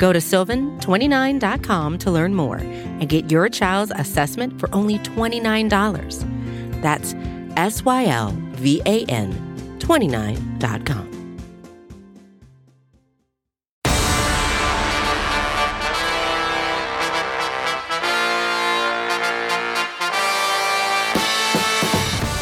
Go to sylvan29.com to learn more and get your child's assessment for only $29. That's S Y L V A N 29.com.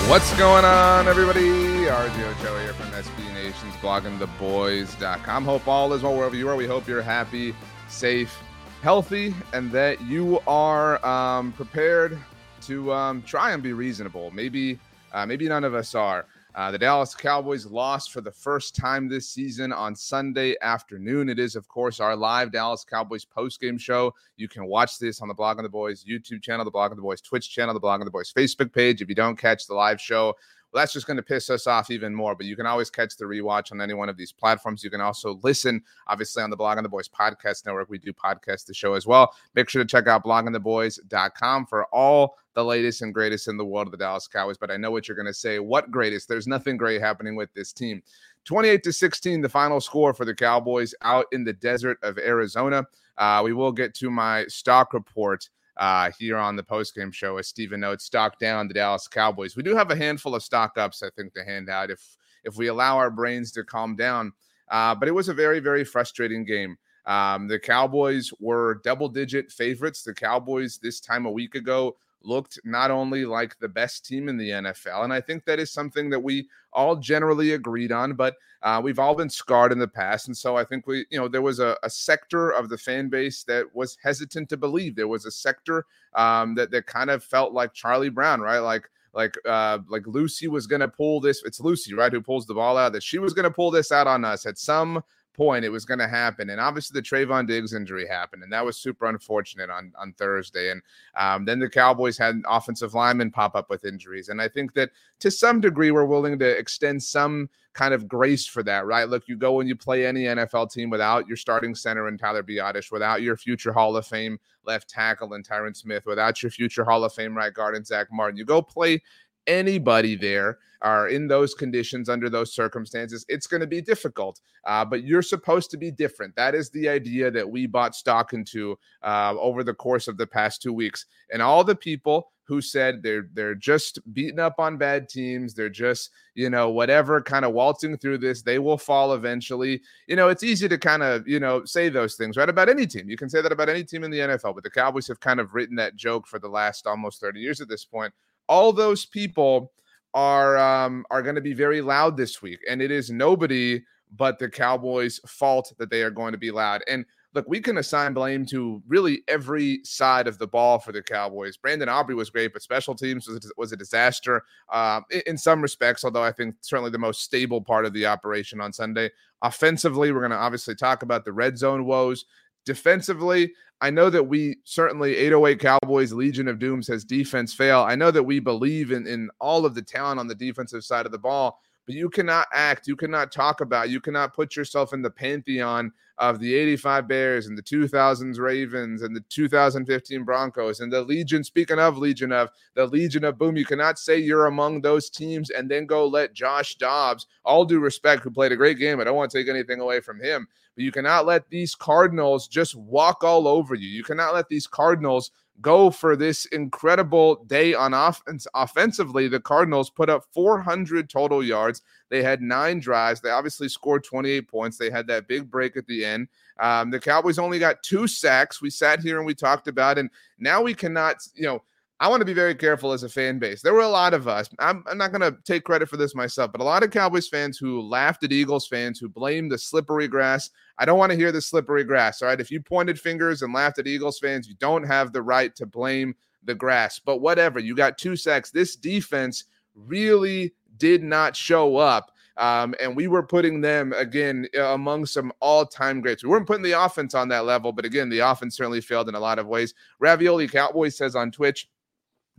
What's going on, everybody? RJ Ochoa here from SB Nation's bloggingtheboys.com. Hope all is well wherever you are. We hope you're happy, safe, healthy, and that you are um, prepared to um, try and be reasonable. Maybe, uh, maybe none of us are. Uh, the Dallas Cowboys lost for the first time this season on Sunday afternoon. It is, of course, our live Dallas Cowboys postgame show. You can watch this on the Blog Blogging the Boys YouTube channel, the Blog Blogging the Boys Twitch channel, the Blog Blogging the Boys Facebook page. If you don't catch the live show, well, that's just going to piss us off even more. But you can always catch the rewatch on any one of these platforms. You can also listen, obviously, on the Blogging the Boys podcast network. We do podcast the show as well. Make sure to check out bloggingtheboys.com for all the latest and greatest in the world of the Dallas Cowboys. But I know what you're going to say. What greatest? There's nothing great happening with this team. 28 to 16, the final score for the Cowboys out in the desert of Arizona. Uh, we will get to my stock report uh, here on the postgame show as Stephen notes, stock down the Dallas Cowboys. We do have a handful of stock ups, I think, to hand out if if we allow our brains to calm down. Uh, but it was a very, very frustrating game. Um, the Cowboys were double digit favorites. The Cowboys this time a week ago looked not only like the best team in the NFL, and I think that is something that we all generally agreed on, but uh, we've all been scarred in the past. And so I think we, you know, there was a, a sector of the fan base that was hesitant to believe. There was a sector um, that, that kind of felt like Charlie Brown, right? Like, like uh like Lucy was gonna pull this. It's Lucy, right, who pulls the ball out. That she was gonna pull this out on us at some point it was going to happen. And obviously, the Trevon Diggs injury happened, and that was super unfortunate on, on Thursday. And um, then the Cowboys had offensive linemen pop up with injuries. And I think that to some degree, we're willing to extend some kind of grace for that, right? Look, you go and you play any NFL team without your starting center and Tyler Biadasz, without your future Hall of Fame left tackle and Tyron Smith, without your future Hall of Fame right guard and Zack Martin. You go play anybody there are in those conditions under those circumstances, it's going to be difficult. Uh, but you're supposed to be different. That is the idea that we bought stock into uh, over the course of the past two weeks. And all the people who said they're they're just beaten up on bad teams, they're just you know whatever, kind of waltzing through this. They will fall eventually. You know, it's easy to kind of you know say those things right about any team. You can say that about any team in the NFL, but the Cowboys have kind of written that joke for the last almost 30 years at this point all those people are um, are going to be very loud this week, and it is nobody but the Cowboys' fault that they are going to be loud. And look, we can assign blame to really every side of the ball for the Cowboys. Brandon Aubrey was great, but special teams was a, was a disaster uh, in some respects. Although I think certainly the most stable part of the operation on Sunday. Offensively, we're going to obviously talk about the red zone woes. Defensively, I know that we certainly 808 Cowboys Legion of Doom says defense fail. I know that we believe in in all of the talent on the defensive side of the ball, but you cannot act, you cannot talk about, you cannot put yourself in the pantheon of the 85 Bears and the 2000s Ravens and the 2015 Broncos and the Legion. Speaking of Legion of the Legion of Boom, you cannot say you're among those teams and then go let Josh Dobbs, all due respect, who played a great game. I don't want to take anything away from him, but you cannot let these Cardinals just walk all over you. You cannot let these Cardinals go for this incredible day on offense. Offensively, the Cardinals put up 400 total yards. They had nine drives. They obviously scored 28 points. They had that big break at the end. Um, the Cowboys only got two sacks. We sat here and we talked about, and now we cannot, you know, I want to be very careful as a fan base. There were a lot of us. I'm, I'm not going to take credit for this myself, but a lot of Cowboys fans who laughed at Eagles fans who blamed the slippery grass. I don't want to hear the slippery grass. All right. If you pointed fingers and laughed at Eagles fans, you don't have the right to blame the grass. But whatever, you got two sacks. This defense really did not show up Um, and we were putting them again among some all-time greats. We weren't putting the offense on that level, but again, the offense certainly failed in a lot of ways. Ravioli Cowboy says on Twitch,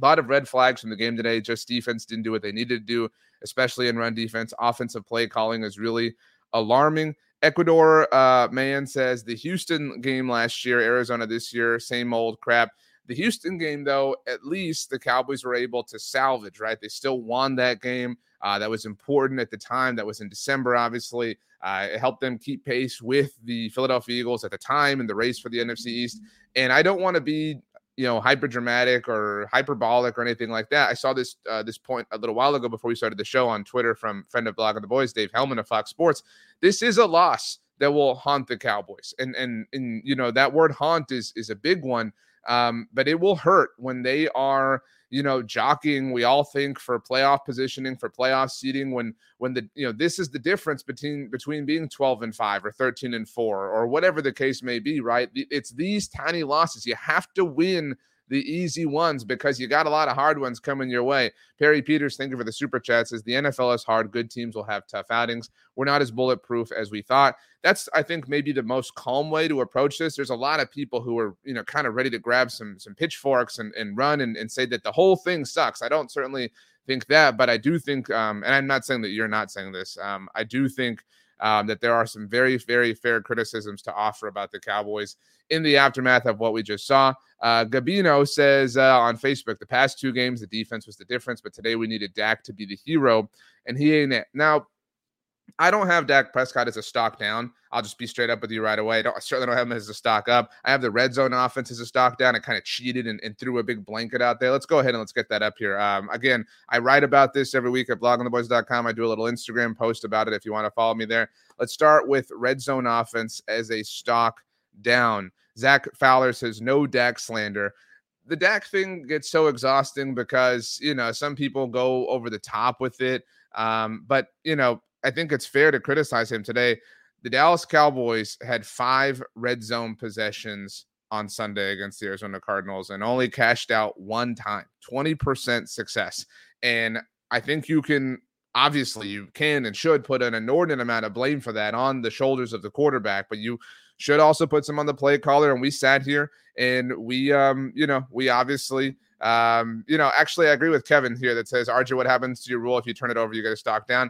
lot of red flags from the game today. Just defense didn't do what they needed to do, especially in run defense. Offensive play calling is really alarming. Ecuador uh, man says the Houston game last year, Arizona this year, same old crap. The Houston game, though, at least the Cowboys were able to salvage, right? They still won that game. Uh, that was important at the time. That was in December, obviously. Uh, it helped them keep pace with the Philadelphia Eagles at the time in the race for the NFC East. And I don't want to be you know hyper dramatic or hyperbolic or anything like that. I saw this uh, this point a little while ago before we started the show on Twitter from friend of blog of the boys, Dave Helman of Fox Sports. This is a loss that will haunt the Cowboys, and and and you know that word haunt is is a big one. Um, but it will hurt when they are you know, jockeying. We all think for playoff positioning, for playoff seating When when the you know this is the difference between between being 12 and five or 13 and four or whatever the case may be. Right? It's these tiny losses. You have to win the easy ones because you got a lot of hard ones coming your way. Perry Peters, thank you for the super chat. Says the NFL is hard. Good teams will have tough outings. We're not as bulletproof as we thought. That's, I think, maybe the most calm way to approach this. There's a lot of people who are, you know, kind of ready to grab some some pitchforks and, and run and, and say that the whole thing sucks. I don't certainly think that, but I do think, um, and I'm not saying that you're not saying this. Um, I do think um, that there are some very, very fair criticisms to offer about the Cowboys in the aftermath of what we just saw. Uh, Gabino says uh, on Facebook, the past two games, the defense was the difference, but today we needed Dak to be the hero, and he ain't it. Now, I don't have Dak Prescott as a stock down. I'll just be straight up with you right away. I, I certainly don't have him as a stock up. I have the red zone offense as a stock down. I kind of cheated and, and, threw a big blanket out there. Let's go ahead and let's get that up here. Um, again, I write about this every week at bloggingtheboys.com. I do a little Instagram post about it if you want to follow me there. Let's start with red zone offense as a stock down. Zach Fowler says no Dak slander the Dak thing gets so exhausting because you know some people go over the top with it. Um, but you know, I think it's fair to criticize him today. The Dallas Cowboys had five red zone possessions on Sunday against the Arizona Cardinals and only cashed out one time, 20% success. And I think you can obviously you can and should put an inordinate amount of blame for that on the shoulders of the quarterback, but you should also put some on the play caller. And we sat here and we um, you know, we obviously um, you know, actually I agree with Kevin here that says, RJ, what happens to your rule if you turn it over, you get a stock down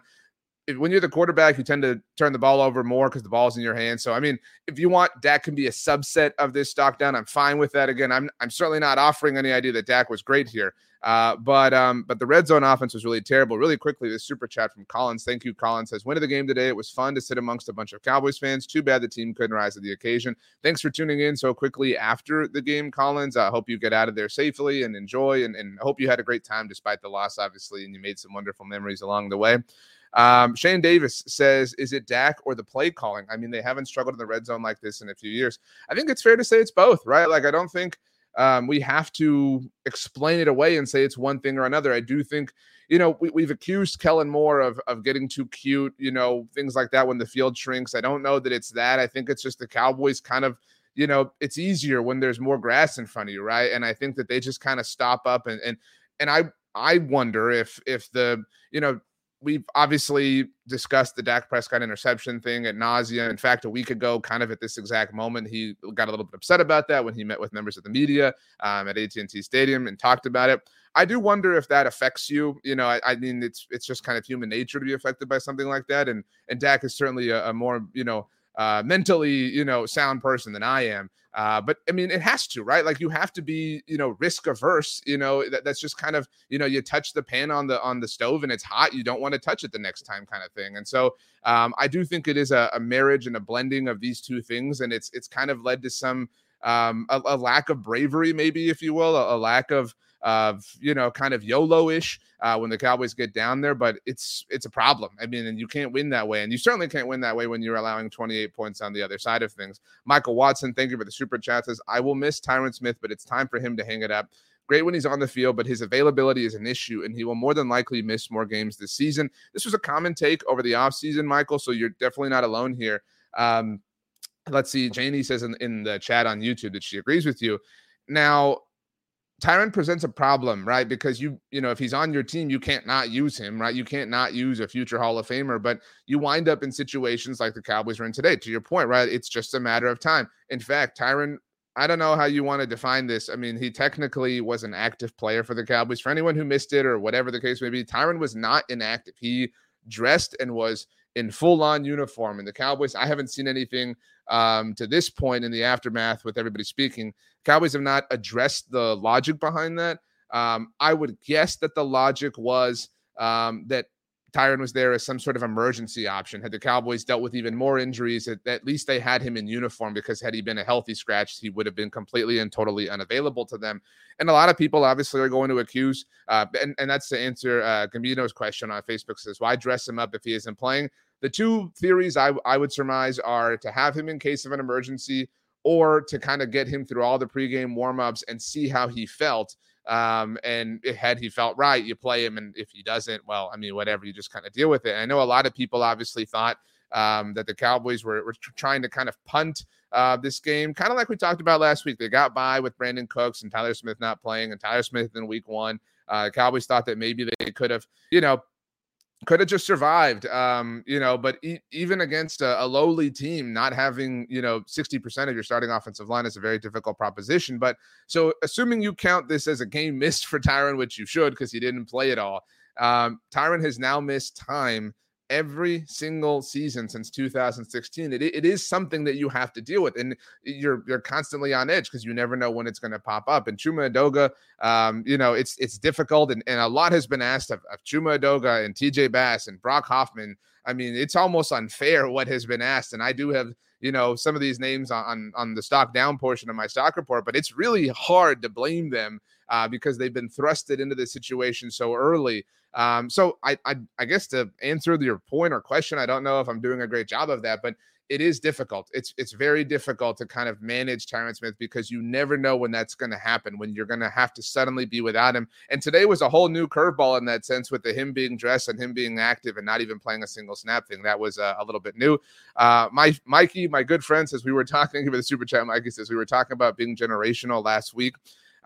when you're the quarterback, you tend to turn the ball over more because the ball's in your hands. So, I mean, if you want Dak can be a subset of this stock down, I'm fine with that. Again, I'm I'm certainly not offering any idea that Dak was great here. Uh, but um, but the red zone offense was really terrible. Really quickly, this super chat from Collins. Thank you, Collins. Says, "Win of the game today. It was fun to sit amongst a bunch of Cowboys fans. Too bad the team couldn't rise to the occasion. Thanks for tuning in so quickly after the game, Collins. I hope you get out of there safely and enjoy, and, and hope you had a great time despite the loss, obviously, and you made some wonderful memories along the way." Um, Shane Davis says, "Is it Dak or the play calling? I mean, they haven't struggled in the red zone like this in a few years. I think it's fair to say it's both, right? Like, I don't think." Um, we have to explain it away and say it's one thing or another. I do think, you know, we, have accused Kellen Moore of, of getting too cute, you know, things like that when the field shrinks. I don't know that it's that. I think it's just the Cowboys kind of, you know, it's easier when there's more grass in front of you, right? And I think that they just kind of stop up and and and I I wonder if if the you know we've obviously discussed the Dak Prescott interception thing at nausea. In fact, a week ago, kind of at this exact moment, he got a little bit upset about that when he met with members of the media um, at AT&T Stadium and talked about it. I do wonder if that affects you. You know, I, I, mean, it's it's just kind of human nature to be affected by something like that, and and Dak is certainly a, a more you know uh, mentally, you know, sound person than I am. Uh, but I mean, it has to, right? Like you have to be, you know, risk averse. You know, that, that's just kind of, you know, you touch the pan on the on the stove and it's hot. You don't want to touch it the next time, kind of thing. And so, um, I do think it is a, a marriage and a blending of these two things, and it's it's kind of led to some um, a, a lack of bravery, maybe if you will, a, a lack of of you know kind of YOLO-ish uh, when the Cowboys get down there, but it's it's a problem. I mean, and you can't win that way, and you certainly can't win that way when you're allowing 28 points on the other side of things. Michael Watson, thank you for the super chat. Says I will miss Tyron Smith, but it's time for him to hang it up. Great when he's on the field, but his availability is an issue, and he will more than likely miss more games this season. This was a common take over the offseason, Michael, so you're definitely not alone here. Um, let's see. Janie says in, in the chat on YouTube that she agrees with you. Now, Tyron presents a problem, right? Because you, you know, if he's on your team, you can't not use him, right? You can't not use a future Hall of Famer, but you wind up in situations like the Cowboys are in today. To your point, right? It's just a matter of time. In fact, Tyron, I don't know how you want to define this. I mean, he technically was an active player for the Cowboys. For anyone who missed it or whatever the case may be, Tyron was not inactive. He dressed and was in full on uniform. And the Cowboys, I haven't seen anything um, to this point in the aftermath with everybody speaking. Cowboys have not addressed the logic behind that. Um, I would guess that the logic was um, that Tyron was there as some sort of emergency option. Had the Cowboys dealt with even more injuries, at, at, least they had him in uniform because had he been a healthy scratch, he would have been completely and totally unavailable to them. And a lot of people obviously are going to accuse, uh, and, and that's to answer uh, Gambino's question on Facebook says, why dress him up if he isn't playing? The two theories I, I would surmise are to have him in case of an emergency or to kind of get him through all the pregame warmups and see how he felt. Um, and had he felt right, you play him. And if he doesn't, well, I mean, whatever, you just kind of deal with it. And I know a lot of people obviously thought um, that the Cowboys were, were trying to kind of punt uh, this game, kind of like we talked about last week. They got by with Brandin Cooks and Tyler Smith not playing, and Tyler Smith in week one. Uh, Cowboys thought that maybe they could have, you know, could have just survived um you know but e- even against a, a, lowly team not having you know 60% of your starting offensive line is a very difficult proposition but so assuming you count this as a game missed for tyron which you should because he didn't play at all um tyron has now missed time every single season since 2016. It, it is something that you have to deal with, and you're you're constantly on edge because you never know when it's going to pop up. And Chuma Edoga, um, you know, it's it's difficult, and, and a lot has been asked of, of Chuma Edoga and TJ Bass and Brock Hoffman. I mean, it's almost unfair what has been asked, and I do have you know some of these names on on the stock down portion of my stock report, but it's really hard to blame them uh, because they've been thrusted into this situation so early. Um, so I, I, I guess to answer your point or question, I don't know if I'm doing a great job of that, but it is difficult. It's it's very difficult to kind of manage Tyron Smith because you never know when that's going to happen, when you're going to have to suddenly be without him. And today was a whole new curveball in that sense with the him being dressed and him being active and not even playing a single snap thing. That was uh, a little bit new. Uh, my Mikey, my good friend, says we were talking about the super chat. Mikey says we were talking about being generational last week.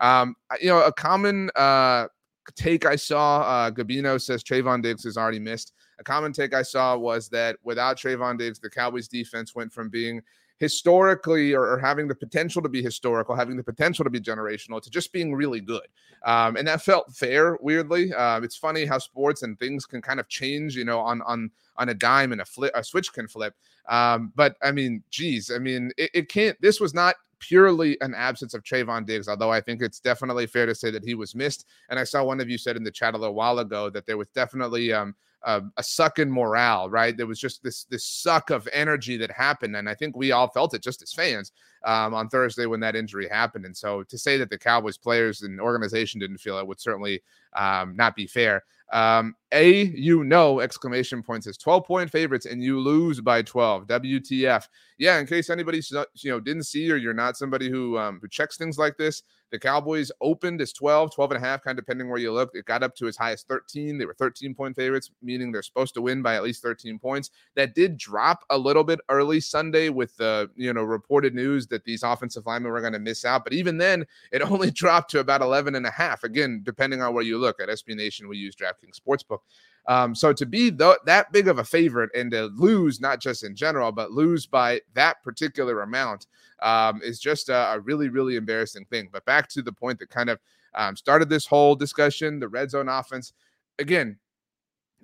Um, you know, a common uh, take I saw, uh, Gabino says Trevon Diggs is already missed. A common take I saw was that without Trevon Diggs, the Cowboys defense went from being historically or, or, having the potential to be historical, having the potential to be generational, to just being really good. Um, and that felt fair. Weirdly, um, it's funny how sports and things can kind of change, you know, on on on a dime and a flip, a switch can flip. Um, but I mean, geez, I mean, it, it can't. This was not purely an absence of Trevon Diggs, although I think it's definitely fair to say that he was missed. And I saw one of you said in the chat a little while ago that there was definitely um, a, a, suck in morale, right? There was just this this suck of energy that happened, and I think we all felt it just as fans um, on Thursday when that injury happened. And so to say that the Cowboys players and organization didn't feel it would certainly um, not be fair. Um, a you know exclamation points is 12 point favorites and you lose by 12. WTF. Yeah, in case anybody you know didn't see or you're not somebody who um, who checks things like this, the Cowboys opened as 12, 12 and a half, kind of depending where you look. It got up to as high as 13. They were 13 point favorites, meaning they're supposed to win by at least 13 points. That did drop a little bit early Sunday with the you know reported news that these offensive linemen were going to miss out. But even then, it only dropped to about 11 and a half. Again, depending on where you look at SB Nation, we use DraftKings Sportsbook. Um, so to be th- that big of a favorite and to lose, not just in general, but lose by that particular amount um, is just a, a, really, really embarrassing thing. But back to the point that kind of um, started this whole discussion the red zone offense. Again,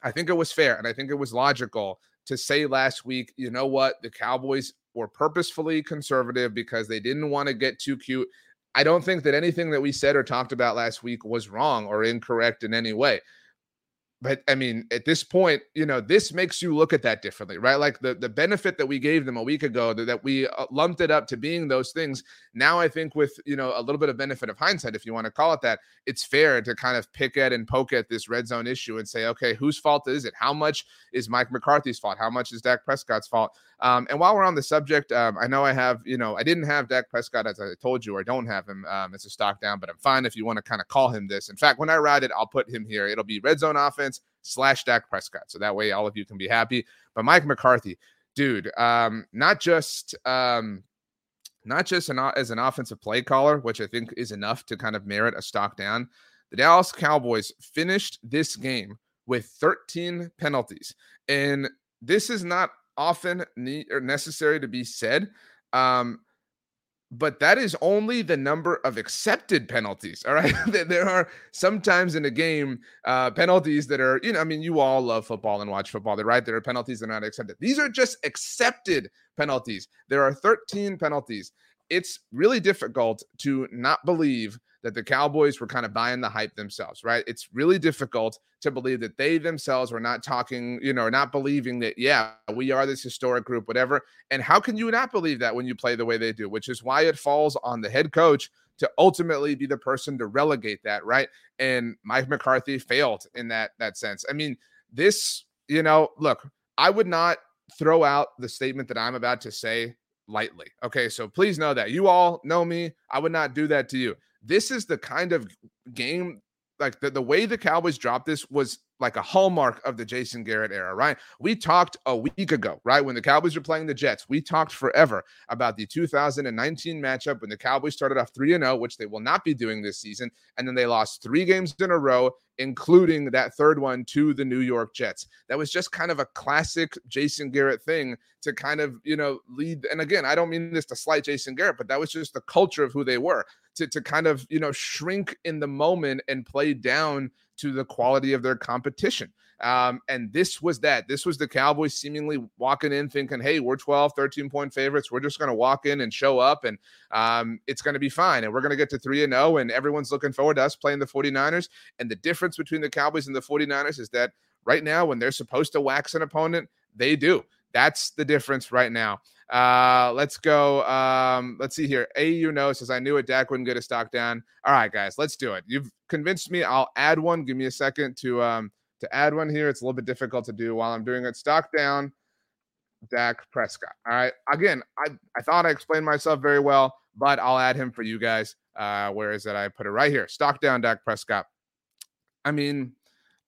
I think it was fair and I think it was logical to say last week, you know what, the Cowboys were purposefully conservative because they didn't want to get too cute. I don't think that anything that we said or talked about last week was wrong or incorrect in any way but I mean, at this point, you know, this makes you look at that differently, right? Like the the benefit that we gave them a week ago, that, that we uh, lumped it up to being those things. Now, I think with you know a little bit of benefit of hindsight, if you want to call it that, it's fair to kind of pick at and poke at this red zone issue and say, okay, whose fault is it? How much is Mike McCarthy's fault? How much is Dak Prescott's fault? Um, and while we're on the subject, um, I know I have, you know, I didn't have Dak Prescott as I told you, or don't have him um, as a stock down, but I'm fine if you want to kind of call him this. In fact, when I ride it, I'll put him here. It'll be red zone offense slash Dak Prescott. So that way all of you can be happy. But Mike McCarthy, dude, um, not just um, not just an, as an offensive play caller, which I think is enough to kind of merit a stock down. The Dallas Cowboys finished this game with 13 penalties. And this is not often or necessary to be said. Um, but that is only the number of accepted penalties. All right. there are sometimes in a game uh, penalties that are, you know, I mean, you all love football and watch football, they're right? There are penalties that are not accepted. These are just accepted penalties. There are 13 penalties. It's really difficult to not believe that the Cowboys were kind of buying the hype themselves, right? It's really difficult to believe that they themselves were not talking, you know, not believing that, yeah, we are this historic group, whatever. And how can you not believe that when you play the way they do, which is why it falls on the head coach to ultimately be the person to relegate that, right? And Mike McCarthy failed in that that sense. I mean, this, you know, look, I would not throw out the statement that I'm about to say lightly. Okay, so please know that. You all know me. I would not do that to you this is the kind of game like the, the way the Cowboys dropped this was like a hallmark of the Jason Garrett era, right? We talked a week ago, right? When the Cowboys were playing the Jets, we talked forever about the 2019 matchup when the Cowboys started off 3 0, which they will not be doing this season. And then they lost three games in a row, including that third one to the New York Jets. That was just kind of a classic Jason Garrett thing to kind of, you know, lead. And again, I don't mean this to slight Jason Garrett, but that was just the culture of who they were to, to kind of, you know, shrink in the moment and play down to the quality of their competition. Um, and this was that. This was the Cowboys seemingly walking in thinking, hey, we're 12, 13 point favorites. We're just going to walk in and show up and um, it's going to be fine. And we're going to get to 3 and 0. And everyone's looking forward to us playing the 49ers. And the difference between the Cowboys and the 49ers is that right now, when they're supposed to wax an opponent, they do. That's the difference right now. Uh, let's go. Um, let's see here. AU knows says I knew it. Dak wouldn't get a stock down. All right, guys, let's do it. You've convinced me. I'll add one. Give me a second to um to add one here. It's a little bit difficult to do while I'm doing it. Stock down. Dak Prescott. All right. Again, I, I thought I explained myself very well, but I'll add him for you guys. Uh, where is it? I put it right here. Stock down Dak Prescott. I mean,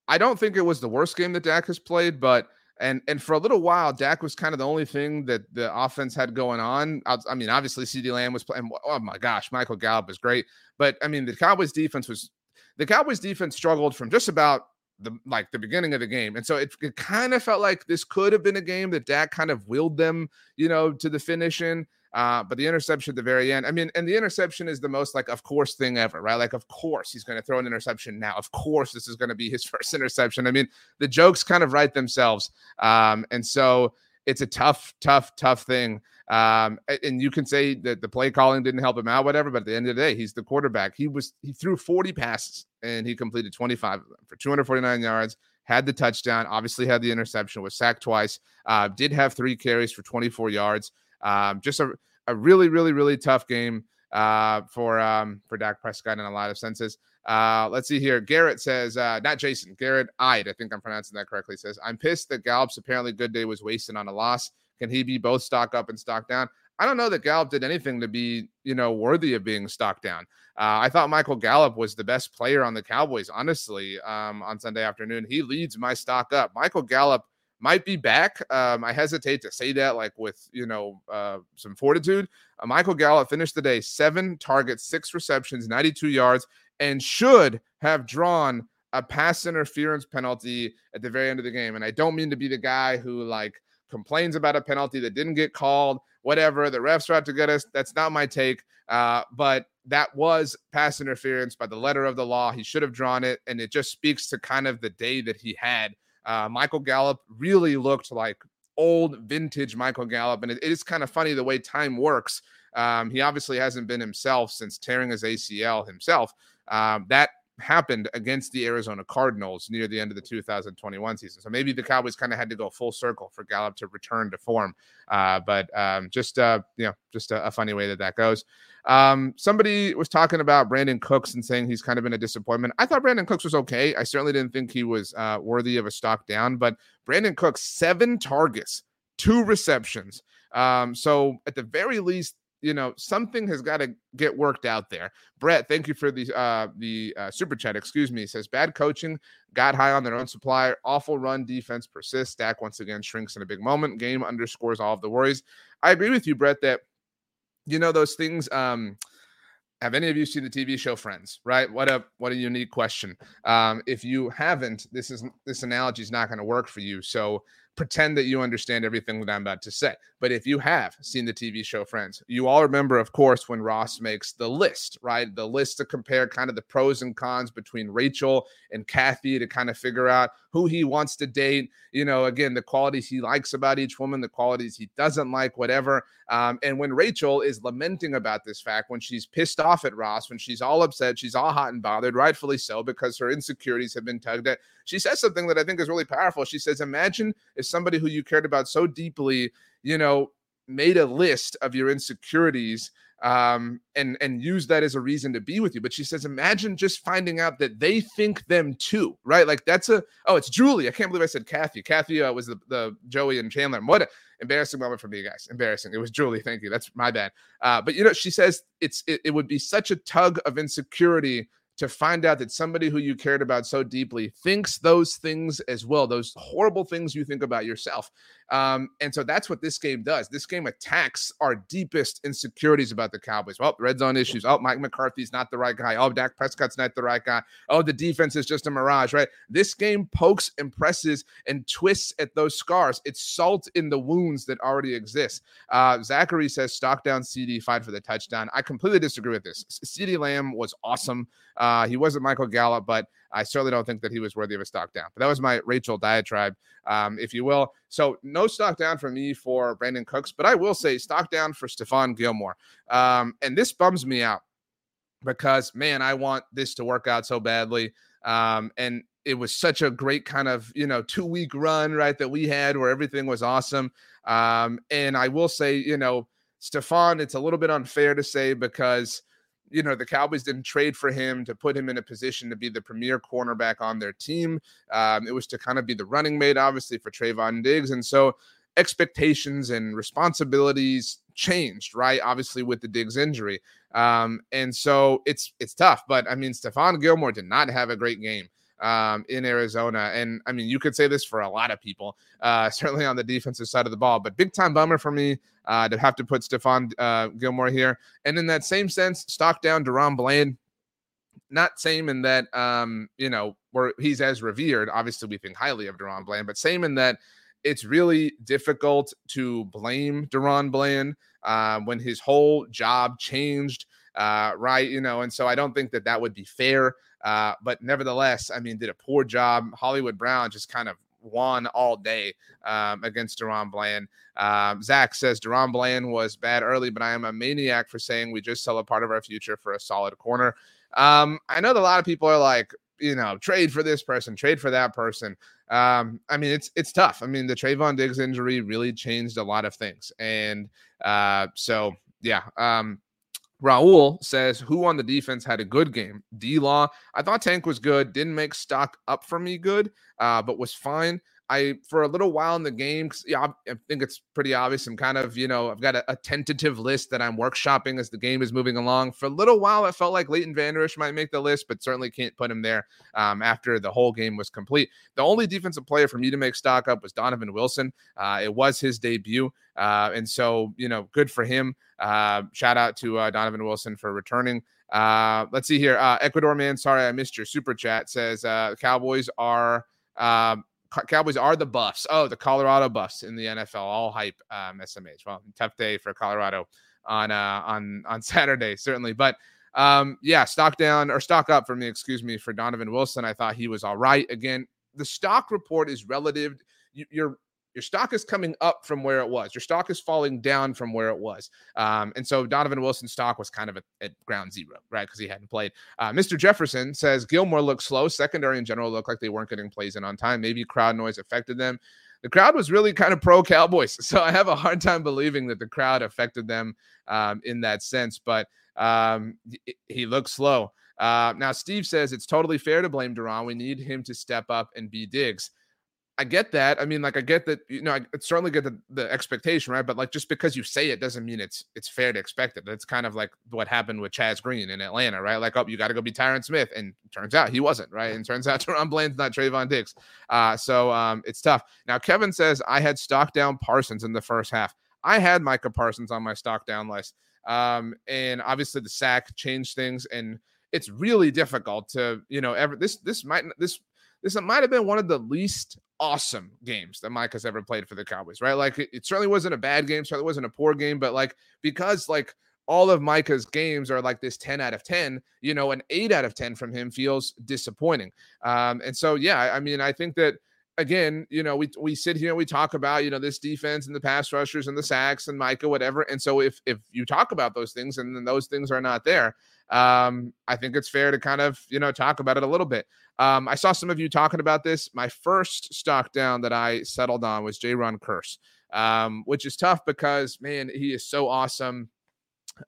I don't think it was the worst game that Dak has played, but and and for a little while, Dak was kind of the only thing that the offense had going on. I, I mean, obviously, CeeDee Lamb was playing. Oh my gosh, Michael Gallup was great. But I mean, the Cowboys defense was the Cowboys defense struggled from just about the like the beginning of the game. And so it, it kind of felt like this could have been a game that Dak kind of willed them, you know, to the finish in. Uh, but the interception at the very end, I mean, and the interception is the most like, of course, thing ever, right? Like, of course, he's going to throw an interception now. Of course, this is going to be his first interception. I mean, the jokes kind of write themselves. Um, and so it's a tough, tough, tough thing. Um, and you can say that the play calling didn't help him out, whatever. But at the end of the day, he's the quarterback. He was he threw 40 passes and he completed 25 of them for 249 yards. Had the touchdown, obviously had the interception, was sacked twice. Uh, did have three carries for 24 yards. Um, just a, a really, really, really tough game uh, for um, for Dak Prescott in a lot of senses. Uh, let's see here. Garrett says, uh, not Jason, Garrett Ide, I think I'm pronouncing that correctly, says, I'm pissed that Gallup's apparently good day was wasted on a loss. Can he be both stock up and stock down? I don't know that Gallup did anything to be, you know, worthy of being stock down. Uh, I thought Michael Gallup was the best player on the Cowboys, honestly, um, on Sunday afternoon. He leads my stock up. Michael Gallup might be back. Um, I hesitate to say that, like with you know uh, some fortitude. Uh, Michael Gallup finished the day seven targets, six receptions, 92 yards, and should have drawn a pass interference penalty at the very end of the game. And I don't mean to be the guy who like complains about a penalty that didn't get called, whatever. The refs are out to get us. That's not my take. Uh, but that was pass interference by the letter of the law. He should have drawn it. And it just speaks to kind of the day that he had uh, Michael Gallup really looked like old vintage Michael Gallup. And it, it is kind of funny the way time works. Um, he obviously hasn't been himself since tearing his ACL himself. Um, that happened against the Arizona Cardinals near the end of the 2021 season. So maybe the Cowboys kind of had to go full circle for Gallup to return to form. Uh, but um, just uh, you know, just a, a, funny way that that goes. Um, somebody was talking about Brandin Cooks and saying he's kind of been a disappointment. I thought Brandin Cooks was okay. I certainly didn't think he was uh, worthy of a stock down, but Brandin Cooks seven targets, two receptions. Um, so at the very least, you know something has got to get worked out there. Brett, thank you for the uh, the uh, super chat. Excuse me. Says bad coaching got high on their own supply. Awful run defense persists. Dak once again shrinks in a big moment. Game underscores all of the worries. I agree with you, Brett, that you know those things. Um, have any of you seen the TV show Friends? Right? What a what a unique question. Um, if you haven't, this is this analogy is not going to work for you. So pretend that you understand everything that I'm about to say. But if you have seen the TV show Friends, you all remember, of course, when Ross makes the list, right? The list to compare kind of the pros and cons between Rachel and Kathy to kind of figure out who he wants to date. You know, again, the qualities he likes about each woman, the qualities he doesn't like, whatever. Um, and when Rachel is lamenting about this fact, when she's pissed off at Ross, when she's all upset, she's all hot and bothered, rightfully so, because her insecurities have been tugged at, she says something that I think is really powerful. She says, Imagine if somebody who you cared about so deeply, you know, made a list of your insecurities um, and and use that as a reason to be with you. But she says, imagine just finding out that they think them too, right? Like that's a oh, it's Julie. I can't believe I said Kathy. Kathy uh, was the, the Joey and Chandler. What a embarrassing moment for me, guys. Embarrassing. It was Julie. Thank you. That's my bad. Uh, but you know, she says it's it, it would be such a tug of insecurity to find out that somebody who you cared about so deeply thinks those things as well, those horrible things you think about yourself. Um, and so that's what this game does. This game attacks our deepest insecurities about the Cowboys. Well, red zone issues. Oh, Mike McCarthy's not the right guy. Oh, Dak Prescott's not the right guy. Oh, the defense is just a mirage, right? This game pokes and presses and twists at those scars. It's salt in the wounds that already exist. Uh, Zachary says stock down CeeDee, fight for the touchdown. I completely disagree with this. CeeDee Lamb was awesome. Uh, he wasn't Michael Gallup, but I certainly don't think that he was worthy of a stock down. But that was my Rachel diatribe, um, if you will. So no stock down for me for Brandin Cooks, but I will say stock down for Stephon Gilmore. Um, and this bums me out because man, I want this to work out so badly. Um, and it was such a great kind of you know two week run right that we had where everything was awesome. Um, and I will say, you know, Stephon, it's a little bit unfair to say because you know, the Cowboys didn't trade for him to put him in a position to be the premier cornerback on their team. Um, it was to kind of be the running mate, obviously, for Trevon Diggs. And so expectations and responsibilities changed, right? Obviously, with the Diggs injury. Um, and so it's it's tough. But I mean, Stephon Gilmore did not have a great game um, in Arizona. And I mean, you could say this for a lot of people, uh, certainly on the defensive side of the ball, but big time bummer for me uh, to have to put Stephon uh, Gilmore here. And in that same sense, stock down DaRon Bland. Not same in that, um, you know, where he's as revered. Obviously, we think highly of DaRon Bland, but same in that it's really difficult to blame DaRon Bland uh, when his whole job changed, uh, right? You know, and so I don't think that that would be fair. Uh, but nevertheless, I mean, did a poor job. Hollywood Brown just kind of won all day um, against DaRon Bland. Um, Zach says DaRon Bland was bad early, but I am a maniac for saying we just sell a part of our future for a solid corner. Um, I know that a lot of people are like, you know, trade for this person, trade for that person. Um, I mean, it's it's tough. I mean, the Trevon Diggs injury really changed a lot of things, and uh, so yeah. Um, Raul says, Who on the defense had a good game? D Law. I thought Tank was good. Didn't make stock up for me good, uh, but was fine. I for a little while in the game, yeah, I think it's pretty obvious. I'm kind of, you know, I've got a, a, tentative list that I'm workshopping as the game is moving along. For a little while, it felt like Leighton Vander Esch might make the list, but certainly can't put him there um, after the whole game was complete. The only defensive player for me to make stock up was Donovan Wilson. Uh, it was his debut, uh, and so you know, good for him. Uh, shout out to uh, Donovan Wilson for returning. Uh, let's see here. Ecuador man, sorry I missed your super chat. Says Cowboys are. Um, Cowboys are the Buffs. Oh, the Colorado Buffs in the NFL, all hype. Um, SMH. Well, tough day for Colorado on uh, on on Saturday, certainly. But um, yeah, stock down or stock up for me. Excuse me for Donovan Wilson. I thought he was all right. Again, the stock report is relative. You, you're your stock is coming up from where it was. Your stock is falling down from where it was. Um, and so Donovan Wilson's stock was kind of at, at ground zero, right? Because he hadn't played. Uh, Mr. Jefferson says Gilmore looked slow. Secondary in general looked like they weren't getting plays in on time. Maybe crowd noise affected them. The crowd was really kind of pro Cowboys. So I have a hard time believing that the crowd affected them um, in that sense. But um, he looked slow. Uh, now, Steve says it's totally fair to blame DaRon. We need him to step up and be Diggs. I get that. I mean, like I get that, you know, I certainly get the, the expectation, right? But like just because you say it doesn't mean it's it's fair to expect it. That's kind of like what happened with Chaz Green in Atlanta, right? Like, oh, you got to go be Tyron Smith. And turns out he wasn't, right? And turns out DaRon Bland's not Trevon Diggs. Uh, so um it's tough. Now Kevin says I had stock down Parsons in the first half. I had Micah Parsons on my stock down list. Um, and obviously the sack changed things, and it's really difficult to, you know, ever this this might this this might have been one of the least awesome games that Mike has ever played for the Cowboys, right? Like it, it certainly wasn't a bad game, certainly wasn't a poor game, but like because like all of Micah's games are like this 10 out of 10, you know, an 8 out of 10 from him feels disappointing. Um, and so, yeah, I mean, I think that again, you know, we we sit here and we talk about, you know, this defense and the pass rushers and the sacks and Micah, whatever. And so if if you talk about those things and then those things are not there, um, I think it's fair to kind of, you know, talk about it a little bit. Um, I saw some of you talking about this. My first stock down that I settled on was J. Jayron Kearse, um, which is tough because man, he is so awesome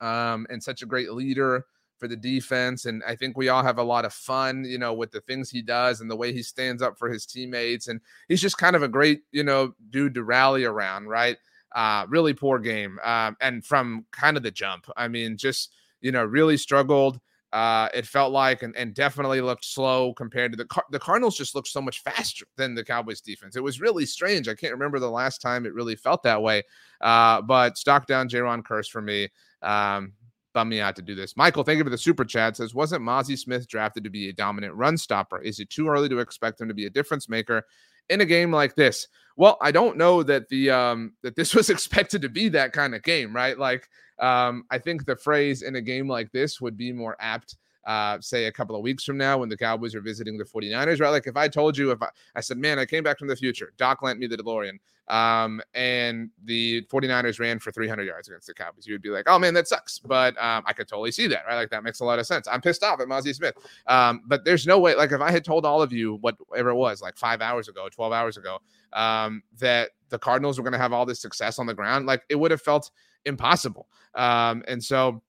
um, and such a great leader for the defense. And I think we all have a lot of fun, you know, with the things he does and the way he stands up for his teammates. And he's just kind of a great, you know, dude to rally around, right? Uh, really poor game. Um, and from kind of the jump, I mean, just, you know, really struggled. Uh, it felt like, and, and definitely looked slow compared to the Car- the Cardinals. Just looked so much faster than the Cowboys defense. It was really strange. I can't remember the last time it really felt that way. Uh, but stock down Jayron Kearse for me. Um, bum me out to do this. Michael, thank you for the super chat. Says, wasn't Mazi Smith drafted to be a dominant run stopper? Is it too early to expect him to be a difference maker in a game like this? Well, I don't know that the um that this was expected to be that kind of game, right? Like, um, I think the phrase in a game like this would be more apt uh, say a couple of weeks from now when the Cowboys are visiting the 49ers, right? Like if I told you, if I, I said, man, I came back from the future, Doc lent me the DeLorean, um, and the 49ers ran for 300 yards against the Cowboys, you would be like, oh man, that sucks. But um, I could totally see that, right? Like that makes a lot of sense. I'm pissed off at Mazi Smith. Um, but there's no way, like if I had told all of you whatever it was, like five hours ago, 12 hours ago, um, that the Cardinals were going to have all this success on the ground, like it would have felt impossible. Um, and so,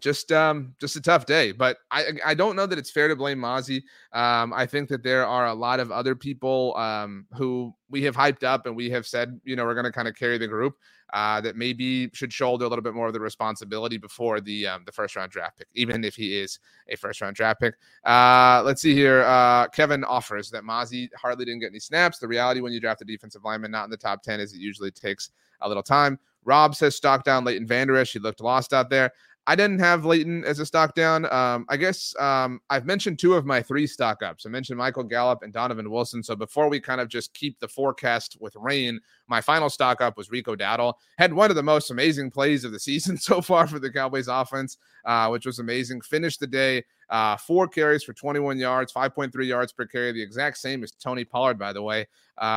just um just a tough day but i i don't know that it's fair to blame Mazi. um i think that there are a lot of other people um who we have hyped up and we have said you know we're going to kind of carry the group uh that maybe should shoulder a little bit more of the responsibility before the um the first round draft pick even if he is a first round draft pick uh let's see here uh kevin offers that Mazi hardly didn't get any snaps the reality when you draft a defensive lineman not in the top 10 is it usually takes a little time Rob says stock down Leighton Vander Esch. He looked lost out there. I didn't have Leighton as a stock down. Um, I guess um, I've mentioned two of my three stock ups. I mentioned Michael Gallup and Donovan Wilson. So before we kind of just keep the forecast with rain, my final stock up was Rico Dowdle. Had one of the most amazing plays of the season so far for the Cowboys offense, uh, which was amazing. Finished the day uh, four carries for 21 yards, 5.3 yards per carry, the exact same as Tony Pollard, by the way. Uh,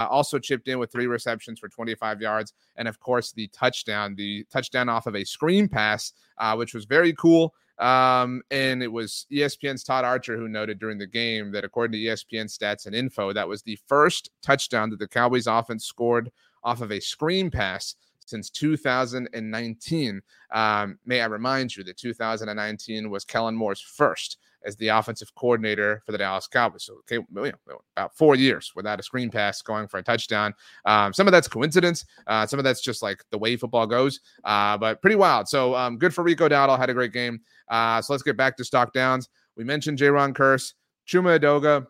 Uh, also chipped in with three receptions for 25 yards. And of course, the touchdown, the touchdown off of a screen pass, uh, which was very cool. Um, and it was ESPN's Todd Archer who noted during the game that according to ESPN stats and info, that was the first touchdown that the Cowboys offense scored off of a screen pass since 2019. Um, may I remind you that 2019 was Kellen Moore's first as the offensive coordinator for the Dallas Cowboys. So, okay, you know, about four years without a screen pass going for a touchdown. Um, some of that's coincidence. Uh, some of that's just like the way football goes, uh, but pretty wild. So, um, good for Rico Dowdle. Had a great game. Uh, so, let's get back to stock downs. We mentioned Jayron Kearse, Chuma Edoga.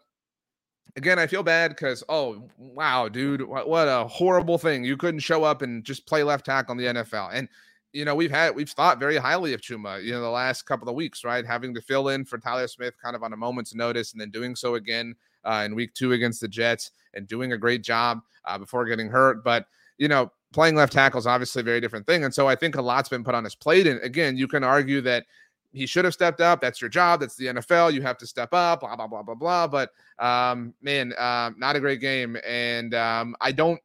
Again, I feel bad because, oh, wow, dude, what, what a horrible thing. You couldn't show up and just play left tackle in the NFL. And you know, we've had we've thought very highly of Chuma, you know, the last couple of weeks, right? Having to fill in for Tyler Smith kind of on a moment's notice and then doing so again uh, in week two against the Jets and doing a great job uh, before getting hurt. But, you know, playing left tackle is obviously a very different thing. And so I think a lot's been put on his plate. And again, you can argue that he should have stepped up. That's your job. That's the NFL. You have to step up, blah, blah, blah, blah, blah. But um, man, uh, not a great game. And um, I don't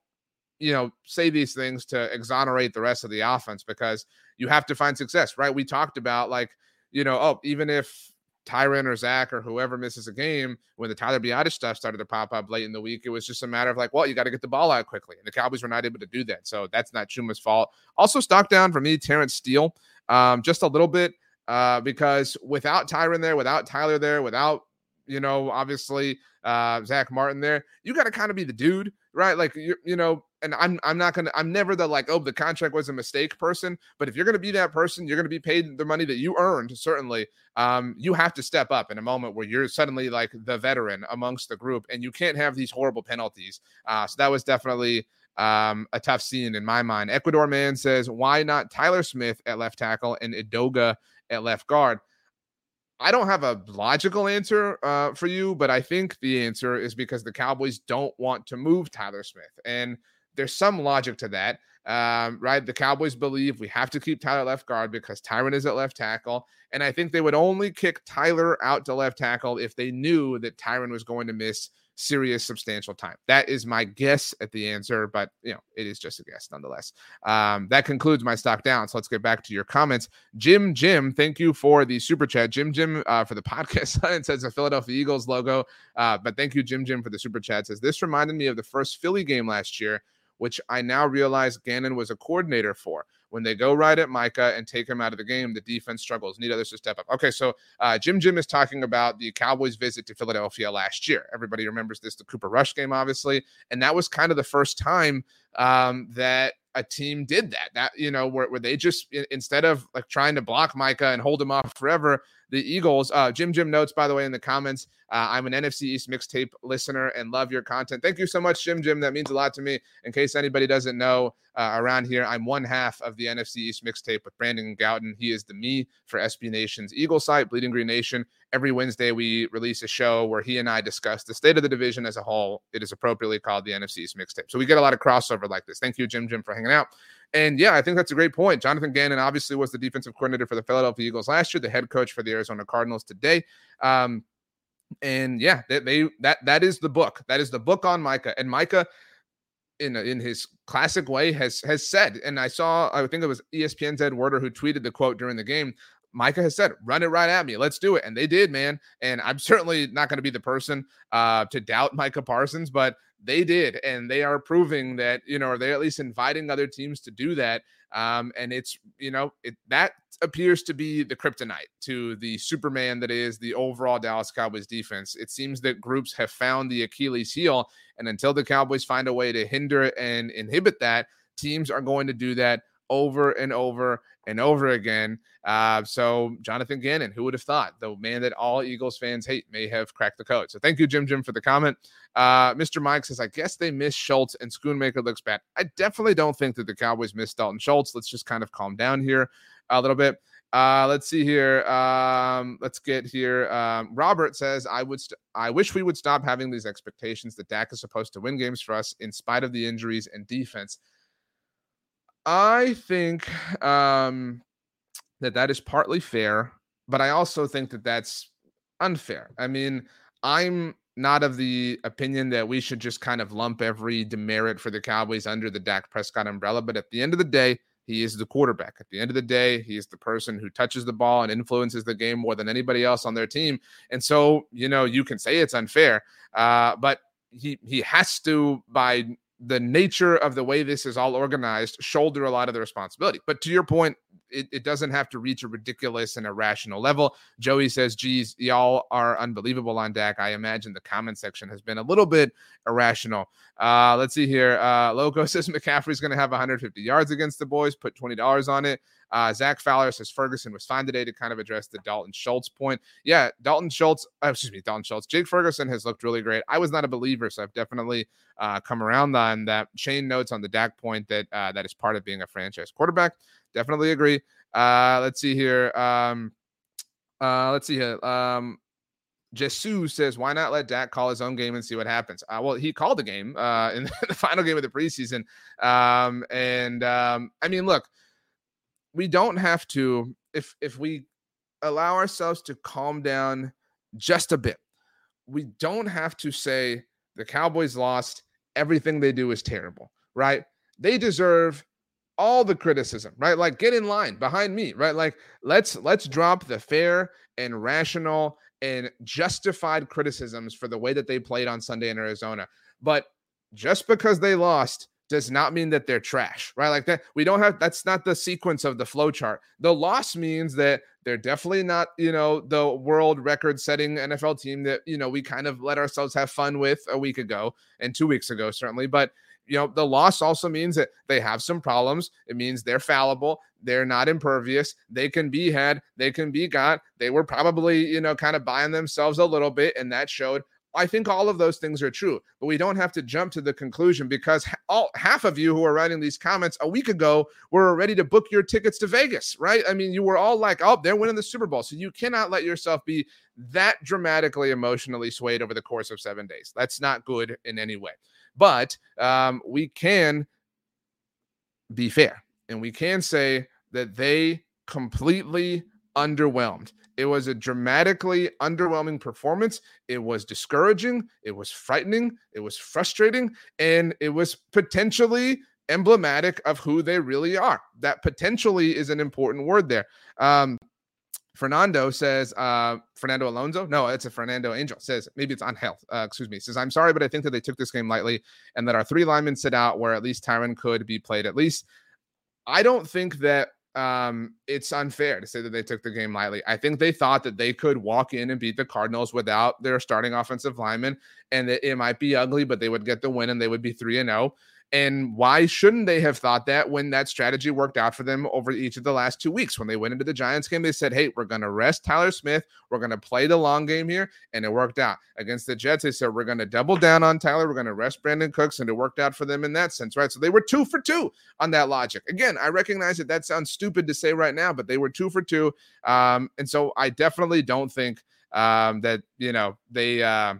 you know, say these things to exonerate the rest of the offense because you have to find success, right? We talked about like, you know, oh, even if Tyron or Zack or whoever misses a game, when the Tyler Biadasz stuff started to pop up late in the week, it was just a matter of like, well, you got to get the ball out quickly. And the Cowboys were not able to do that. So that's not Chuma's fault. Also, stock down for me, Terence Steele. um, just a little bit uh, because without Tyron there, without Tyler there, without you know, obviously uh, Zack Martin there, you got to kind of be the dude, right? Like you, you know, and I'm I'm not gonna I'm never the like oh the contract was a mistake person, but if you're gonna be that person, you're gonna be paid the money that you earned. Certainly, um, you have to step up in a moment where you're suddenly like the veteran amongst the group, and you can't have these horrible penalties. Uh, so that was definitely um, a tough scene in my mind. Ecuador man says, why not Tyler Smith at left tackle and Edoga at left guard? I don't have a logical answer uh, for you, but I think the answer is because the Cowboys don't want to move Tyler Smith. And there's some logic to that, um, right? The Cowboys believe we have to keep Tyler left guard because Tyron is at left tackle. And I think they would only kick Tyler out to left tackle if they knew that Tyron was going to miss serious substantial time. That is my guess at the answer, but you know, it is just a guess nonetheless. Um, that concludes my stock down. So let's get back to your comments. Jim Jim, thank you for the super chat. Jim Jim uh, for the podcast. it says a Philadelphia Eagles logo. Uh, but thank you, Jim Jim, for the super chat. It says this reminded me of the first Philly game last year, which I now realize Gannon was a coordinator for. When they go right at Micah and take him out of the game, the defense struggles. Need others to step up. Okay, so uh, Jim Jim is talking about the Cowboys' visit to Philadelphia last year. Everybody remembers this, the Cooper Rush game, obviously, and that was kind of the first time um, that a team did that. That you know, where, where they just instead of like trying to block Micah and hold him off forever, the Eagles. Uh, Jim Jim notes, by the way, in the comments. Uh, I'm an NFC East mixtape listener and love your content. Thank you so much, Jim Jim. That means a lot to me. In case anybody doesn't know, uh, around here, I'm one half of the NFC East mixtape with Brandon Gowton. He is the me for SB Nation's Eagle site, Bleeding Green Nation. Every Wednesday, we release a show where he and I discuss the state of the division as a whole. It is appropriately called the NFC's mixtape. So we get a lot of crossover like this. Thank you, Jim Jim, for hanging out. And yeah, I think that's a great point. Jonathan Gannon obviously was the defensive coordinator for the Philadelphia Eagles last year, the head coach for the Arizona Cardinals today. Um, and yeah, they, they that that is the book. That is the book on Micah. And Micah, in in his classic way, has has said, and I saw, I think it was ESPN's Ed Werder who tweeted the quote during the game. Micah has said, run it right at me. Let's do it. And they did, man. And I'm certainly not going to be the person uh, to doubt Micah Parsons, but they did. And they are proving that, you know, are they at least inviting other teams to do that? Um, and it's, you know, it that appears to be the kryptonite to the Superman that is the overall Dallas Cowboys defense. It seems that groups have found the Achilles heel. And until the Cowboys find a way to hinder and inhibit that, teams are going to do that over and over and over again. Uh, so Jonathan Gannon, who would have thought the man that all Eagles fans hate may have cracked the code. So thank you, Jim Jim, for the comment. Uh, Mr. Mike says, I guess they miss Schultz and Schoonmaker looks bad. I definitely don't think that the Cowboys miss Dalton Schultz. Let's just kind of calm down here a little bit. Uh, let's see here. Um, let's get here. Um, Robert says, "I would. St- I wish we would stop having these expectations that Dak is supposed to win games for us, in spite of the injuries and defense." I think um, that that is partly fair, but I also think that that's unfair. I mean, I'm not of the opinion that we should just kind of lump every demerit for the Cowboys under the Dak Prescott umbrella, but at the end of the day, he is the quarterback. At the end of the day, he is the person who touches the ball and influences the game more than anybody else on their team. And so, you know, you can say it's unfair, uh, but he he has to by the nature of the way this is all organized shoulder a lot of the responsibility. But to your point, it, it, doesn't have to reach a ridiculous and irrational level. Joey says, geez, y'all are unbelievable on Dak. I imagine the comment section has been a little bit irrational. Uh, let's see here. Uh, Loco says McCaffrey's going to have 150 yards against the boys, put $20 on it. Uh, Zach Fowler says Ferguson was fine today to kind of address the Dalton Schultz point. Yeah, Dalton Schultz, uh, excuse me, Dalton Schultz. Jake Ferguson has looked really great. I was not a believer, so I've definitely uh, come around on that. Shane notes on the Dak point that uh, that is part of being a franchise quarterback. Definitely agree. Uh, let's see here. Um, uh, let's see here. Um, Jesus says, why not let Dak call his own game and see what happens? Uh, well, he called the game uh, in the final game of the preseason. Um, and um, I mean, look, we don't have to if if we allow ourselves to calm down just a bit. We don't have to say the Cowboys lost, everything they do is terrible, right? They deserve all the criticism, right? Like get in line behind me, right? Like let's let's drop the fair and rational and justified criticisms for the way that they played on Sunday in Arizona. But just because they lost does not mean that they're trash, right? Like that, we don't have that's not the sequence of the flow chart. The loss means that they're definitely not, you know, the world record setting NFL team that, you know, we kind of let ourselves have fun with a week ago and two weeks ago, certainly. But you know, the loss also means that they have some problems. It means they're fallible. They're not impervious. They can be had. They can be got. They were probably, you know, kind of buying themselves a little bit, and that showed. I think all of those things are true, but we don't have to jump to the conclusion because all half of you who are writing these comments a week ago were ready to book your tickets to Vegas, right? I mean, you were all like, "Oh, they're winning the Super Bowl," so you cannot let yourself be that dramatically emotionally swayed over the course of seven days. That's not good in any way. But um, we can be fair and we can say that they completely underwhelmed. It was a dramatically underwhelming performance. It was discouraging. It was frightening. It was frustrating. And it was potentially emblematic of who they really are. That potentially is an important word there. Um, Fernando says, uh, Fernando Alonso, no, it's a Fernando Angel says, maybe it's on health. Uh, excuse me. Says, I'm sorry, but I think that they took this game lightly and that our three linemen sit out where at least Tyron could be played at least. I don't think that um, it's unfair to say that they took the game lightly. I think they thought that they could walk in and beat the Cardinals without their starting offensive lineman and that it might be ugly, but they would get the win and they would be 3 and 0. And why shouldn't they have thought that when that strategy worked out for them over each of the last two weeks? When they went into the Giants game, they said, Hey, we're going to rest Tyler Smith. We're going to play the long game here. And it worked out. Against the Jets, they said, We're going to double down on Tyler. We're going to rest Brandin Cooks. And it worked out for them in that sense, right? So they were two for two on that logic. Again, I recognize that that sounds stupid to say right now, but they were two for two. Um, and so I definitely don't think um, that, you know, they, uh,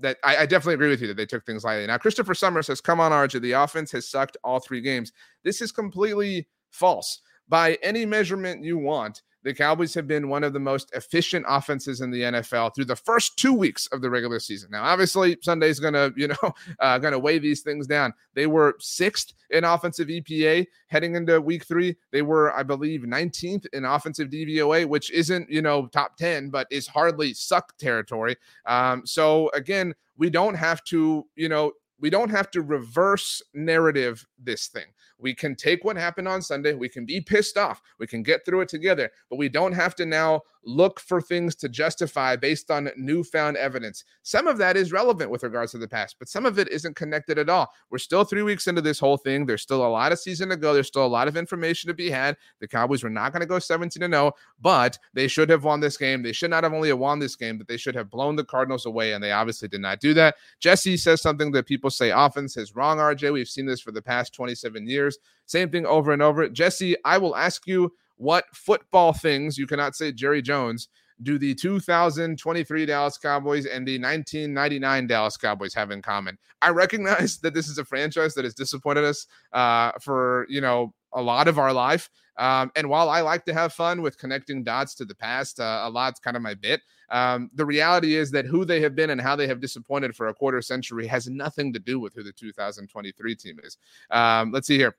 that I, I, definitely agree with you that they took things lightly. Now, Christopher Summers says, Come on, RJ, the offense has sucked all three games. This is completely false. By any measurement you want, the Cowboys have been one of the most efficient offenses in the NFL through the first two weeks of the regular season. Now, obviously, Sunday's gonna, you know, uh, gonna weigh these things down. They were sixth in offensive EPA heading into week three. They were, I believe, 19th in offensive DVOA, which isn't, you know, top 10, but is hardly suck territory. Um, so again, we don't have to, you know, we don't have to reverse narrative this thing. We can take what happened on Sunday. We can be pissed off. We can get through it together, but we don't have to now look for things to justify based on newfound evidence. Some of that is relevant with regards to the past, but some of it isn't connected at all. We're still three weeks into this whole thing. There's still a lot of season to go. There's still a lot of information to be had. The Cowboys were not going to go 17 to 0, but they should have won this game. They should not have only won this game, but they should have blown the Cardinals away, and they obviously did not do that. Jesse says something that people say offense is wrong, RJ. We've seen this for the past 27 years. Same thing over and over. Jesse, I will ask you what football things you cannot say Jerry Jones do the 2023 Dallas Cowboys and the 1999 Dallas Cowboys have in common? I recognize that this is a franchise that has disappointed us uh, for you know a lot of our life. Um, and while I like to have fun with connecting dots to the past, uh, a lot's kind of my bit. Um, the reality is that who they have been and how they have disappointed for a quarter century has nothing to do with who the 2023 team is. Um, let's see here.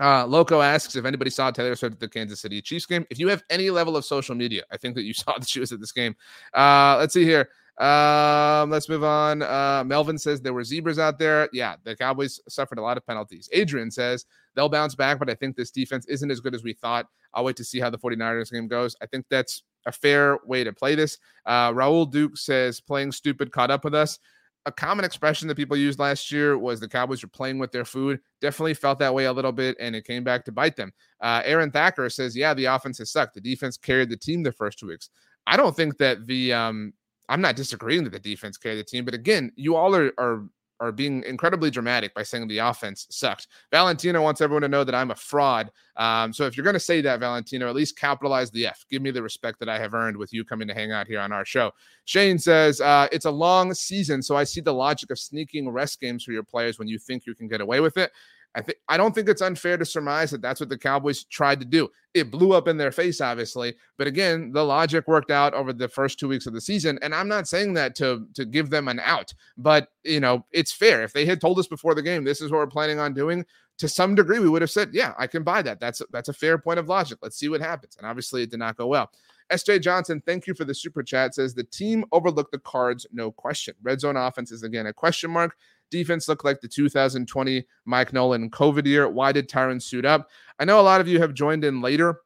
Uh, Loco asks if anybody saw Taylor Swift at the Kansas City Chiefs game. If you have any level of social media, I think that you saw that she was at this game. Uh, let's see here. Um, let's move on. Uh, Melvin says there were zebras out there. Yeah, the Cowboys suffered a lot of penalties. Adrian says they'll bounce back, but I think this defense isn't as good as we thought. I'll wait to see how the 49ers game goes. I think that's a fair way to play this. Uh, Raul Duke says playing stupid caught up with us a common expression that people used last year was the Cowboys were playing with their food. Definitely felt that way a little bit, and it came back to bite them. Uh, Aaron Thacker says, "Yeah, the offense has sucked. The defense carried the team the first two weeks. I don't think that the um, I'm not disagreeing that the defense carried the team, but again, you all are are are being incredibly dramatic by saying the offense sucked. Valentino wants everyone to know that I'm a fraud. Um, so if you're going to say that, Valentino, at least capitalize the F. Give me the respect that I have earned with you coming to hang out here on our show. Shane says uh, it's a long season, so I see the logic of sneaking rest games for your players when you think you can get away with it. I think I don't think it's unfair to surmise that that's what the Cowboys tried to do. It blew up in their face, obviously, but again, the logic worked out over the first two weeks of the season. And I'm not saying that to to give them an out, but you know, it's fair. If they had told us before the game, this is what we're planning on doing, to some degree, we would have said, yeah, I can buy that. That's that's a fair point of logic. Let's see what happens. And obviously, it did not go well. SJ Johnson, thank you for the super chat. Says the team overlooked the cards, no question. Red zone offense is again a question mark. Defense looked like the 2020 Mike Nolan COVID year. Why did Tyron suit up? I know a lot of you have joined in later.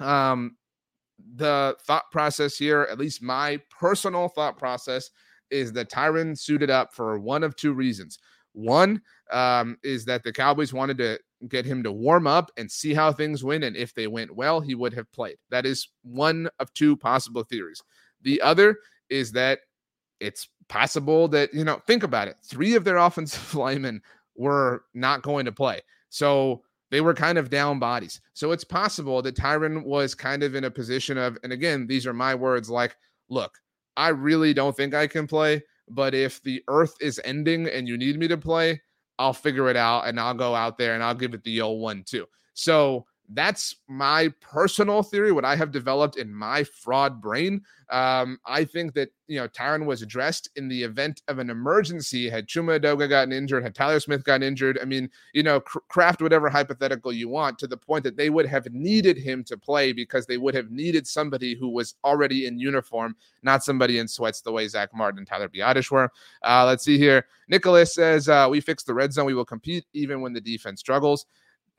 Um, the thought process here, at least my personal thought process, is that Tyron suited up for one of two reasons. One um, is that the Cowboys wanted to get him to warm up and see how things went. And if they went well, he would have played. That is one of two possible theories. The other is that it's possible that, you know, think about it. Three of their offensive linemen were not going to play. So they were kind of down bodies. So it's possible that Tyron was kind of in a position of, and again, these are my words like, look, I really don't think I can play, but if the earth is ending and you need me to play, I'll figure it out and I'll go out there and I'll give it the old one too. So that's my personal theory, what I have developed in my fraud brain. Um, I think that, you know, Tyron was addressed in the event of an emergency. Had Chuma Edoga gotten injured, had Tyler Smith gotten injured, I mean, you know, cr- craft whatever hypothetical you want to the point that they would have needed him to play because they would have needed somebody who was already in uniform, not somebody in sweats the way Zack Martin and Tyler Biadasz were. Uh, let's see here. Nicholas says, uh, we fixed the red zone. We will compete even when the defense struggles.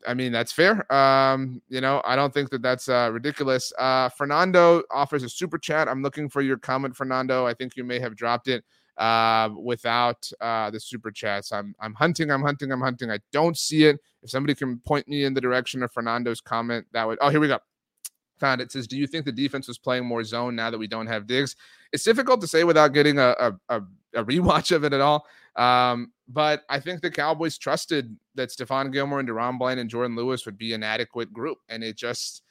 I mean, that's fair. Um, you know, I don't think that that's uh, ridiculous. Uh, Fernando offers a super chat. I'm looking for your comment, Fernando. I think you may have dropped it uh, without uh, the super chats. I'm I'm hunting. I'm hunting. I'm hunting. I don't see it. If somebody can point me in the direction of Fernando's comment, that would. Oh, here we go. Found it. says, "Do you think the defense was playing more zone now that we don't have Diggs?" It's difficult to say without getting a a, a, a rewatch of it at all. Um, but I think the Cowboys trusted that Stephon Gilmore and DaRon Bland and Jourdan Lewis would be an adequate group. And it just,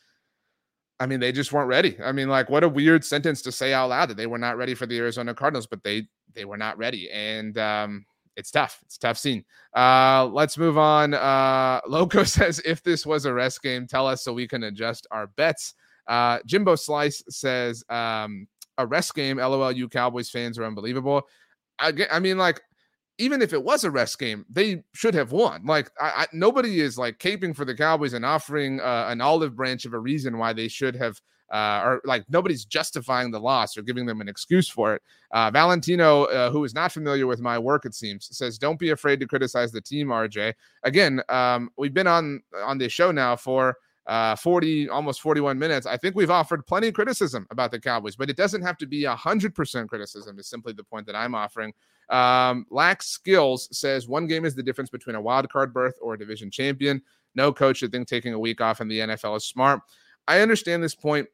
I mean, they just weren't ready. I mean, like, what a weird sentence to say out loud that they were not ready for the Arizona Cardinals, but they they were not ready. And um, it's tough. It's tough scene. Uh, let's move on. Uh, Loco says, if this was a rest game, tell us so we can adjust our bets. Uh, Jimbo Slice says, um, a rest game. LOL, you Cowboys fans are unbelievable. I, I mean, like, even if it was a rest game, they should have won. Like I, I, nobody is like caping for the Cowboys and offering uh, an olive branch of a reason why they should have, uh, or like nobody's justifying the loss or giving them an excuse for it. Uh, Valentino, uh, who is not familiar with my work, it seems, says, "Don't be afraid to criticize the team." RJ, again, um, we've been on on this show now for uh, 40, almost 41 minutes. I think we've offered plenty of criticism about the Cowboys, but it doesn't have to be 100% criticism, is simply the point that I'm offering. Um, lacks skills says one game is the difference between a wild card berth or a division champion. No coach should think taking a week off in the NFL is smart. I understand this point,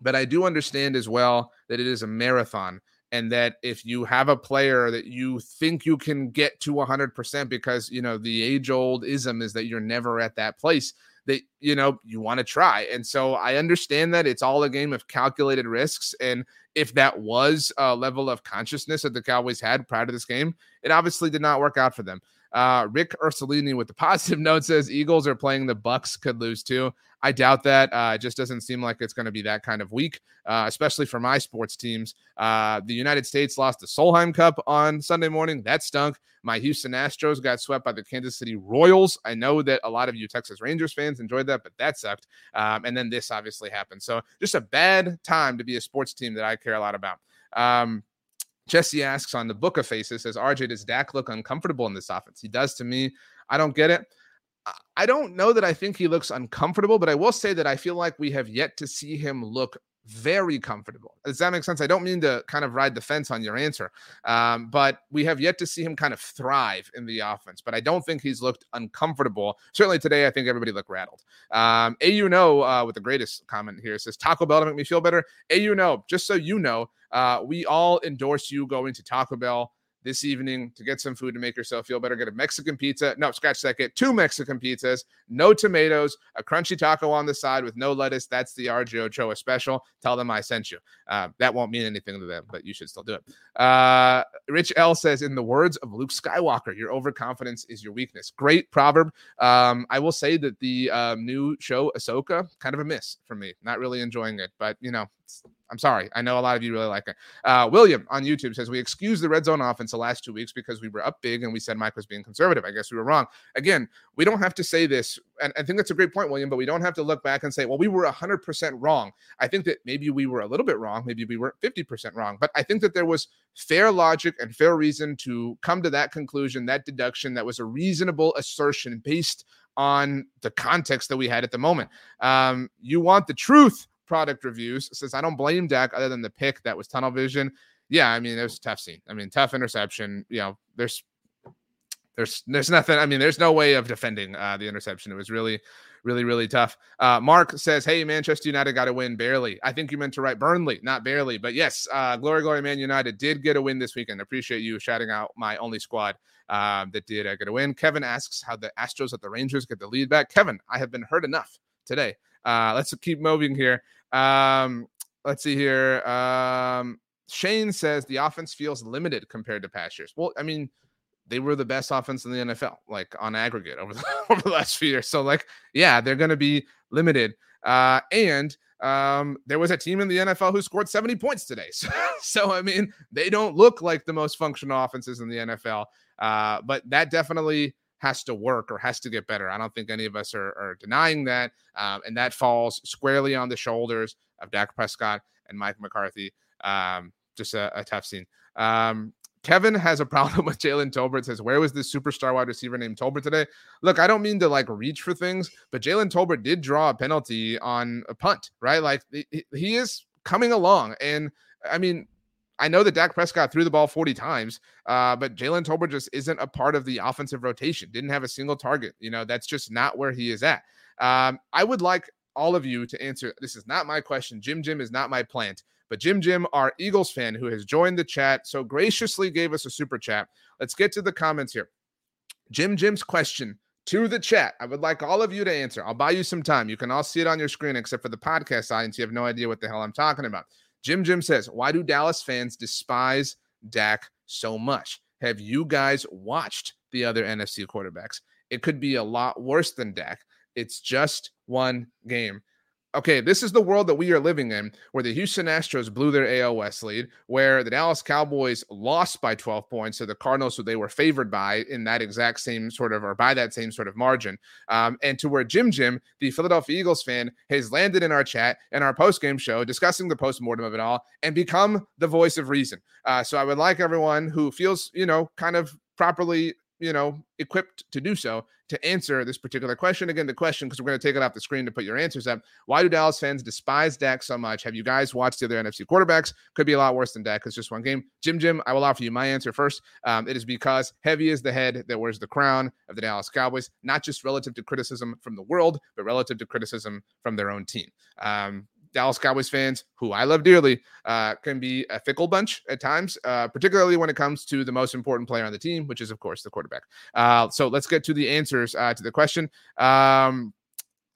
but I do understand as well that it is a marathon and that if you have a player that you think you can get to 100% because you know the age old ism is that you're never at that place that you know you want to try and so i understand that it's all a game of calculated risks and if that was a level of consciousness that the Cowboys had prior to this game, it obviously did not work out for them. Uh, Rick Ursulini with the positive note says Eagles are playing the Bucks could lose too. I doubt that. Uh, it just doesn't seem like it's going to be that kind of week, uh, especially for my sports teams. Uh, the United States lost the Solheim Cup on Sunday morning. That stunk. My Houston Astros got swept by the Kansas City Royals. I know that a lot of you Texas Rangers fans enjoyed that, but that sucked. Um, and then this obviously happened. So just a bad time to be a sports team that I care a lot about. Um, Jesse asks on the book of faces, says RJ, does Dak look uncomfortable in this offense? He does to me. I don't get it. I don't know that I think he looks uncomfortable, but I will say that I feel like we have yet to see him look very comfortable. Does that make sense? I don't mean to kind of ride the fence on your answer, um, but we have yet to see him kind of thrive in the offense. But I don't think he's looked uncomfortable. Certainly today, I think everybody looked rattled. Um, AU no, uh, with the greatest comment here says Taco Bell to make me feel better. AU no, just so you know, uh, we all endorse you going to Taco Bell this evening to get some food to make yourself feel better. Get a Mexican pizza. No, scratch that. Get two Mexican pizzas, no tomatoes, a crunchy taco on the side with no lettuce. That's the RJ Ochoa special. Tell them I sent you. Uh, that won't mean anything to them, but you should still do it. Uh, Rich L says, in the words of Luke Skywalker, your overconfidence is your weakness. Great proverb. Um, I will say that the um, new show Ahsoka kind of a miss for me. Not really enjoying it, but you know, I'm sorry. I know a lot of you really like it. Uh, William on YouTube says we excused the red zone offense the last two weeks because we were up big and we said Mike was being conservative. I guess we were wrong. Again, we don't have to say this, and I think that's a great point, William. But we don't have to look back and say, well, we were 100% wrong. I think that maybe we were a little bit wrong. Maybe we weren't 50% wrong. But I think that there was fair logic and fair reason to come to that conclusion, that deduction, that was a reasonable assertion based on the context that we had at the moment. Um, you want the truth product reviews says I don't blame Dak other than the pick that was tunnel vision. Yeah, I mean it was a tough scene. I mean tough interception. You know, there's there's there's nothing. I mean, there's no way of defending uh, the interception. It was really, really, really tough. Uh, Mark says, "Hey, Manchester United got a win barely." I think you meant to write Burnley, not barely, but yes, uh, glory, glory, Man United did get a win this weekend. Appreciate you shouting out my only squad um, that did uh, get a win. Kevin asks how the Astros at the Rangers get the lead back. Kevin, I have been hurt enough today. Uh, let's keep moving here. Um, let's see here. Um, Shane says the offense feels limited compared to past years. Well, I mean, they were the best offense in the NFL, like on aggregate over the, over the last few years. So, like, yeah, they're going to be limited. Uh, and um, there was a team in the NFL who scored 70 points today. So, so, I mean, they don't look like the most functional offenses in the NFL. Uh, but that definitely has to work or has to get better. I don't think any of us are, are denying that. Um, and that falls squarely on the shoulders of Dak Prescott and Mike McCarthy. Um, just a, a, tough scene. Um, Kevin has a problem with Jalen Tolbert. Says, Where was this superstar wide receiver named Tolbert today? Look, I don't mean to like reach for things, but Jalen Tolbert did draw a penalty on a punt, right? Like he is coming along. And I mean, I know that Dak Prescott threw the ball 40 times, uh, but Jalen Tolbert just isn't a part of the offensive rotation. Didn't have a single target. You know, that's just not where he is at. Um, I would like all of you to answer. This is not my question. Jim Jim is not my plant, but Jim Jim, our Eagles fan who has joined the chat, so graciously gave us a super chat. Let's get to the comments here. Jim Jim's question to the chat. I would like all of you to answer. I'll buy you some time. You can all see it on your screen, except for the podcast audience. You have no idea what the hell I'm talking about. Jim Jim says, Why do Dallas fans despise Dak so much? Have you guys watched the other NFC quarterbacks? It could be a lot worse than Dak. It's just one game okay, this is the world that we are living in, where the Houston Astros blew their AL West lead, where the Dallas Cowboys lost by 12 points to the Cardinals, who they were favored by in that exact same sort of, or by that same sort of margin, um, and to where Jim Jim, the Philadelphia Eagles fan, has landed in our chat and our post game show discussing the post mortem of it all and become the voice of reason. Uh, so I would like everyone who feels, you know, kind of properly you know, equipped to do so to answer this particular question. Again, the question, because we're going to take it off the screen to put your answers up. Why do Dallas fans despise Dak so much? Have you guys watched the other NFC quarterbacks? Could be a lot worse than Dak. It's just one game. Jim Jim, I will offer you my answer first. Um, it is because heavy is the head that wears the crown of the Dallas Cowboys, not just relative to criticism from the world, but relative to criticism from their own team. Um, Dallas Cowboys fans, who I love dearly, uh, can be a fickle bunch at times, uh, particularly when it comes to the most important player on the team, which is, of course, the quarterback. Uh, so let's get to the answers uh, to the question. Um,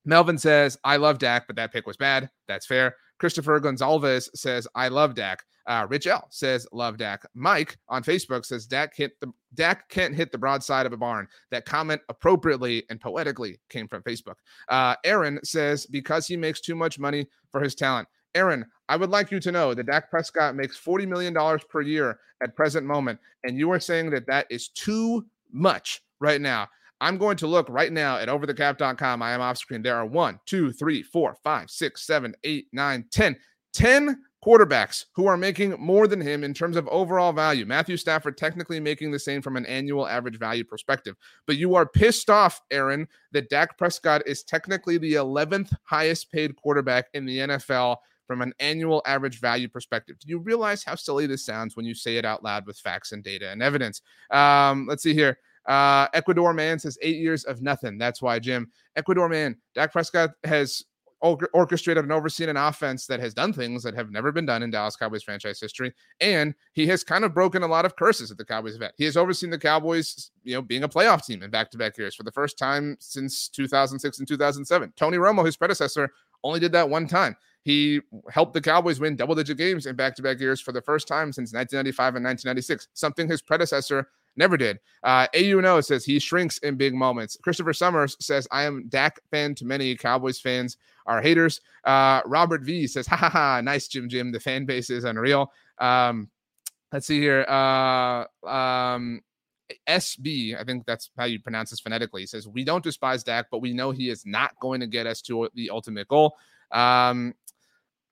Melvin says, I love Dak, but that pick was bad. That's fair. Christopher Gonzalez says, I love Dak. Uh, Rich L says, love Dak. Mike on Facebook says, Dak hit the Dak can't hit the broadside of a barn. That comment appropriately and poetically came from Facebook. Uh, Aaron says, because he makes too much money for his talent. Aaron, I would like you to know that Dak Prescott makes $40 million per year at present moment. And you are saying that that is too much right now. I'm going to look right now at overthecap.com. I am off screen. There are one, two, three, four, five, six, seven, eight, nine, ten, ten quarterbacks who are making more than him in terms of overall value. Matthew Stafford technically making the same from an annual average value perspective. But you are pissed off, Aaron, that Dak Prescott is technically the 11th highest paid quarterback in the NFL from an annual average value perspective. Do you realize how silly this sounds when you say it out loud with facts and data and evidence? Um, let's see here. Uh, Ecuador man says eight years of nothing. That's why, Jim. Ecuador man, Dak Prescott has orchestrated and overseen an offense that has done things that have never been done in Dallas Cowboys franchise history. And he has kind of broken a lot of curses at the Cowboys event. He has overseen the Cowboys, you know, being a playoff team in back to back years for the first time since 2006 and 2007. Tony Romo, his predecessor, only did that one time. He helped the Cowboys win double digit games in back to back years for the first time since 1995 and 1996, something his predecessor Never did. Uh, AUNO says he shrinks in big moments. Christopher Summers says, I am Dak fan to many Cowboys fans are haters. Uh, Robert V says, ha ha ha, nice Jim Jim. The fan base is unreal. Um, let's see here. Uh, um, SB, I think that's how you pronounce this phonetically. Says, We don't despise Dak, but we know he is not going to get us to the ultimate goal. Um,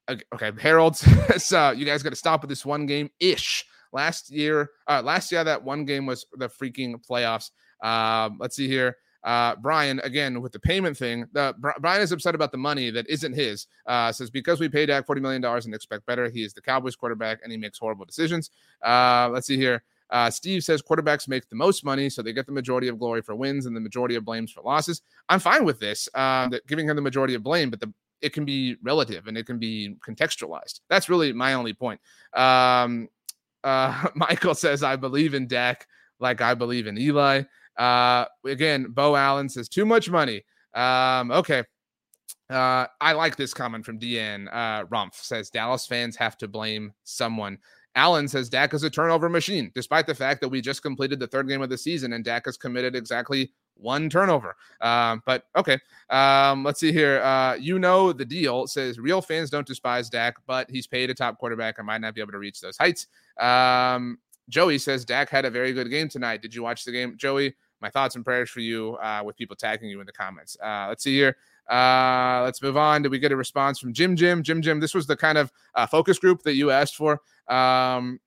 okay, Harold says, uh, You guys got to stop with this one game ish. Last year, uh, last year, that one game was the freaking playoffs. Um, let's see here. Uh, Brian, again, with the payment thing, the, Brian is upset about the money that isn't his. Uh, says, because we paid Dak $40 million and expect better, he is the Cowboys quarterback and he makes horrible decisions. Uh, let's see here. Uh, Steve says quarterbacks make the most money, so they get the majority of glory for wins and the majority of blames for losses. I'm fine with this, uh, giving him the majority of blame, but the it can be relative and it can be contextualized. That's really my only point. Um, uh, Michael says, I believe in Dak like I believe in Eli. Uh, again, Bo Allen says, too much money. Um, okay. Uh, I like this comment from Deanne uh, Rumpf says Dallas fans have to blame someone. Allen says Dak is a turnover machine, despite the fact that we just completed the third game of the season and Dak has committed exactly one turnover. Um, but okay, um, let's see here. Uh, you know the deal says real fans don't despise Dak, but he's paid a top quarterback and might not be able to reach those heights. Um, Joey says Dak had a very good game tonight. Did you watch the game, Joey? My thoughts and prayers for you uh, with people tagging you in the comments. Uh, let's see here. Uh, let's move on. Did we get a response from Jim Jim? Jim Jim, this was the kind of uh, focus group that you asked for. Um,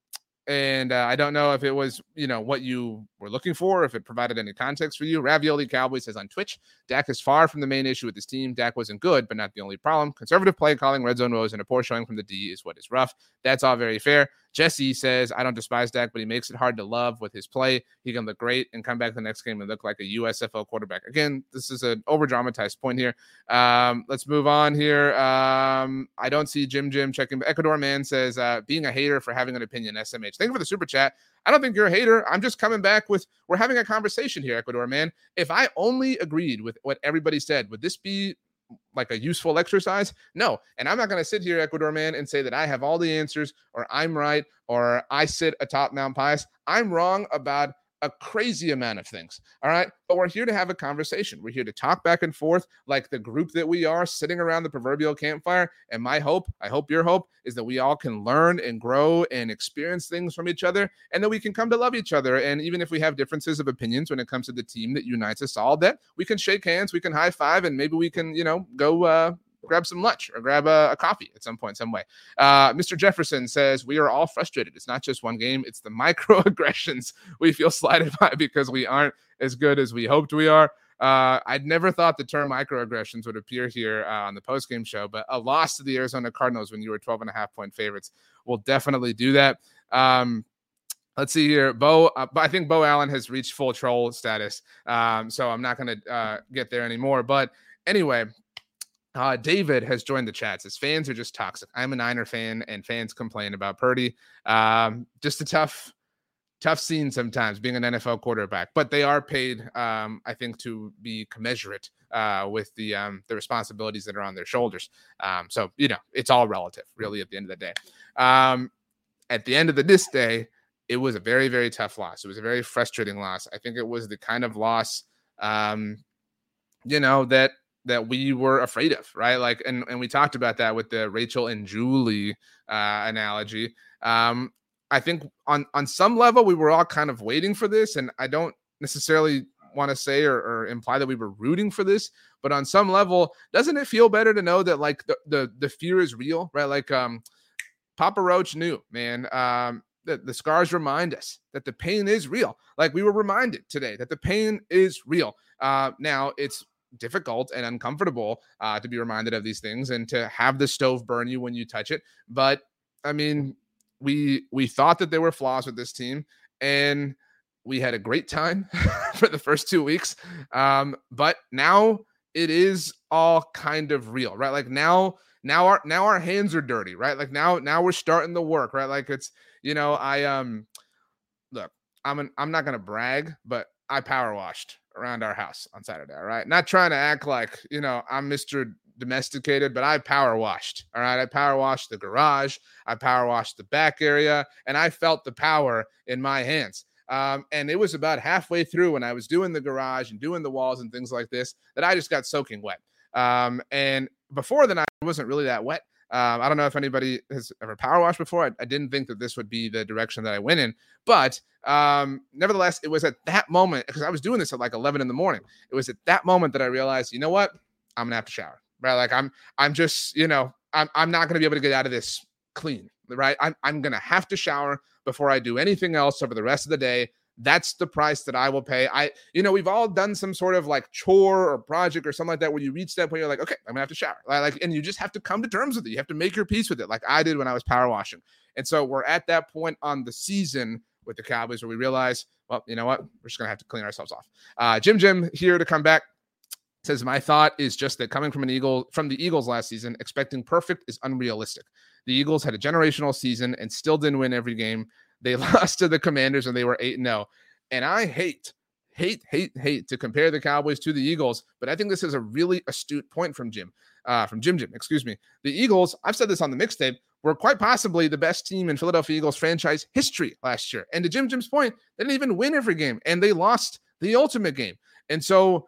and uh, I don't know if it was, you know, what you were looking for, if it provided any context for you. Ravioli Cowboy says on Twitch, Dak is far from the main issue with his team. Dak wasn't good, but not the only problem. Conservative play calling, red zone woes, and a poor showing from the D is what is rough. That's all very fair. Jesse says, I don't despise Dak, but he makes it hard to love with his play. He can look great and come back the next game and look like a USFL quarterback. Again, this is an over dramatized point here. Um, let's move on here. Um, I don't see Jim Jim checking. Ecuador man says, uh, being a hater for having an opinion, SMH. Thank you for the super chat. I don't think you're a hater. I'm just coming back with, we're having a conversation here, Ecuador man. If I only agreed with what everybody said, would this be like a useful exercise? No. And I'm not going to sit here, Ecuador man, and say that I have all the answers or I'm right or I sit atop Mount Pius. I'm wrong about a crazy amount of things. All right. But we're here to have a conversation. We're here to talk back and forth like the group that we are sitting around the proverbial campfire. And my hope, I hope your hope, is that we all can learn and grow and experience things from each other and that we can come to love each other. And even if we have differences of opinions when it comes to the team that unites us all, that we can shake hands, we can high five, and maybe we can, you know, go uh, grab some lunch or grab a, a coffee at some point, some way. Uh, Mr. Jefferson says, We are all frustrated. It's not just one game, it's the microaggressions we feel slighted by because we aren't as good as we hoped we are. Uh, I'd never thought the term microaggressions would appear here uh, on the postgame show, but a loss to the Arizona Cardinals when you were 12 and a half point favorites will definitely do that. Um, Let's see here. Bo, uh, I think Bo Allen has reached full troll status. Um, so I'm not going to uh, get there anymore. But anyway, uh, David has joined the chat. Says fans are just toxic. I'm a Niner fan, and fans complain about Purdy. Um, just a tough, tough scene sometimes being an NFL quarterback. But they are paid, um, I think, to be commensurate uh, with the um, the responsibilities that are on their shoulders. Um, so you know, it's all relative, really. At the end of the day, um, at the end of the, this day, it was a very, very tough loss. It was a very frustrating loss. I think it was the kind of loss, um, you know, that that we were afraid of, right? Like, and and we talked about that with the Rachel and Julie uh, analogy. Um, I think on on some level we were all kind of waiting for this, and I don't necessarily want to say or, or, imply that we were rooting for this, but on some level, doesn't it feel better to know that like the the, the fear is real, right? Like um, Papa Roach knew, man. Um, the, the scars remind us that the pain is real. Like we were reminded today that the pain is real. Uh, now it's difficult and uncomfortable uh, to be reminded of these things and to have the stove burn you when you touch it. But I mean, we we thought that there were flaws with this team, and we had a great time for the first two weeks. Um, but now it is all kind of real, right? Like now, now our now our hands are dirty, right? Like now now we're starting the work, right? Like it's you know I um look I'm an, I'm not gonna brag, but I power washed around our house on Saturday. All right. Not trying to act like, you know, I'm Mr. Domesticated, but I power washed. All right. I power washed the garage. I power washed the back area and I felt the power in my hands. Um, and it was about halfway through when I was doing the garage and doing the walls and things like this that I just got soaking wet. Um, and before then, I wasn't really that wet. Um, I don't know if anybody has ever power washed before. I, I, didn't think that this would be the direction that I went in, but um, nevertheless, it was at that moment because I was doing this at like 11 in the morning. It was at that moment that I realized, you know what, I'm gonna have to shower. Right, like I'm, I'm just, you know, I'm, I'm not gonna be able to get out of this clean. Right, I'm, I'm gonna have to shower before I do anything else over the rest of the day that's the price that I will pay. I, you know, we've all done some sort of like chore or project or something like that where you reach that point, you're like, okay, I'm gonna have to shower. Like, and you just have to come to terms with it. You have to make your peace with it, like I did when I was power washing. And so we're at that point on the season with the Cowboys where we realize, well, you know what, we're just gonna have to clean ourselves off. Uh, Jim Jim here to come back says my thought is just that coming from an eagle from the eagles last season expecting perfect is unrealistic the eagles had a generational season and still didn't win every game they lost to the Commanders and they were 8 0. And I hate, hate, hate, hate to compare the Cowboys to the Eagles, but I think this is a really astute point from Jim, uh, from Jim Jim, excuse me. The Eagles, I've said this on the mixtape, were quite possibly the best team in Philadelphia Eagles franchise history last year. And to Jim Jim's point, they didn't even win every game and they lost the ultimate game. And so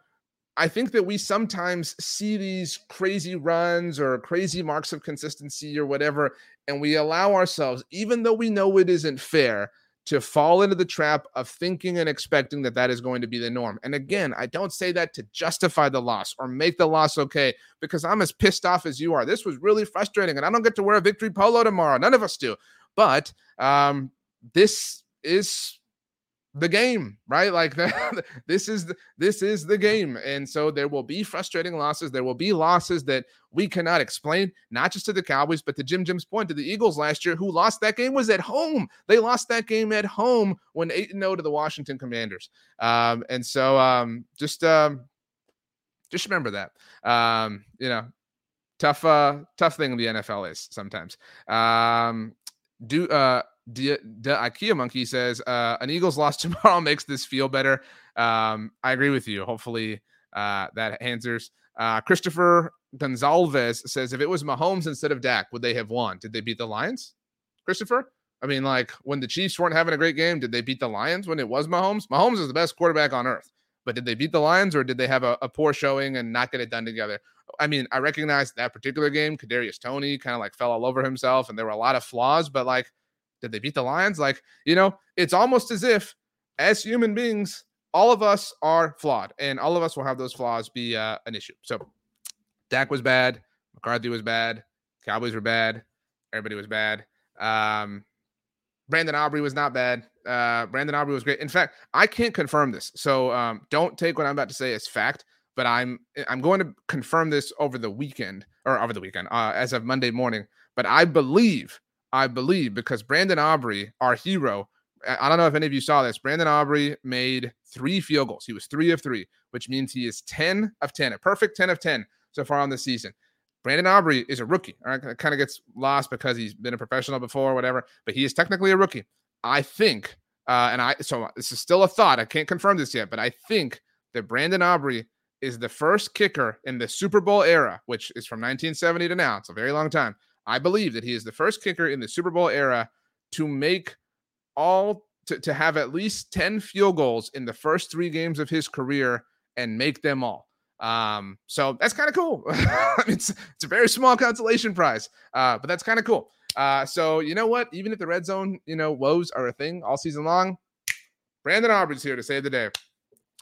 I think that we sometimes see these crazy runs or crazy marks of consistency or whatever, and we allow ourselves, even though we know it isn't fair, to fall into the trap of thinking and expecting that that is going to be the norm. And again, I don't say that to justify the loss or make the loss okay, because I'm as pissed off as you are. This was really frustrating, and I don't get to wear a victory polo tomorrow. None of us do. But um, this is the game, right? Like this is the, this is the game, and so there will be frustrating losses. There will be losses that we cannot explain, not just to the Cowboys, but to Jim Jim's point to the Eagles last year, who lost that game was at home. They lost that game at home when eight and zero oh to the Washington Commanders. Um, and so um, just um, just remember that. Um, you know, tough uh, tough thing the NFL is sometimes. Um, do uh the, IKEA monkey says uh, an Eagles loss tomorrow makes this feel better. Um, I agree with you. Hopefully uh, that answers. Uh, Christopher Gonzalez says if it was Mahomes instead of Dak, would they have won? Did they beat the Lions? Christopher? I mean, like when the Chiefs weren't having a great game, did they beat the Lions when it was Mahomes? Mahomes is the best quarterback on earth, but did they beat the Lions or did they have a, a poor showing and not get it done together? I mean, I recognize that particular game, Kadarius Toney kind of like fell all over himself, and there were a lot of flaws, but like did they beat the Lions? Like, you know, it's almost as if as human beings, all of us are flawed and all of us will have those flaws be uh, an issue. So Dak was bad. McCarthy was bad. Cowboys were bad. Everybody was bad. Um, Brandon Aubrey was not bad. Uh, Brandon Aubrey was great. In fact, I can't confirm this. So um, don't take what I'm about to say as fact, but I'm I'm going to confirm this over the weekend or over the weekend uh, as of Monday morning. But I believe I believe, because Brandon Aubrey, our hero, I don't know if any of you saw this. Brandon Aubrey made three field goals. He was three of three, which means he is 10 of 10, a perfect 10 of 10 so far on the season. Brandon Aubrey is a rookie. All right, it kind of gets lost because he's been a professional before, or whatever, but he is technically a rookie. I think, uh, and I so this is still a thought. I can't confirm this yet, but I think that Brandon Aubrey is the first kicker in the Super Bowl era, which is from 1970 to now. It's a very long time. I believe that he is the first kicker in the Super Bowl era to make all to, to have at least 10 field goals in the first three games of his career and make them all. Um, so that's kind of cool. it's it's a very small consolation prize, uh, but that's kind of cool. Uh, so you know what? Even if the red zone, you know, woes are a thing all season long, Brandon Aubrey's here to save the day.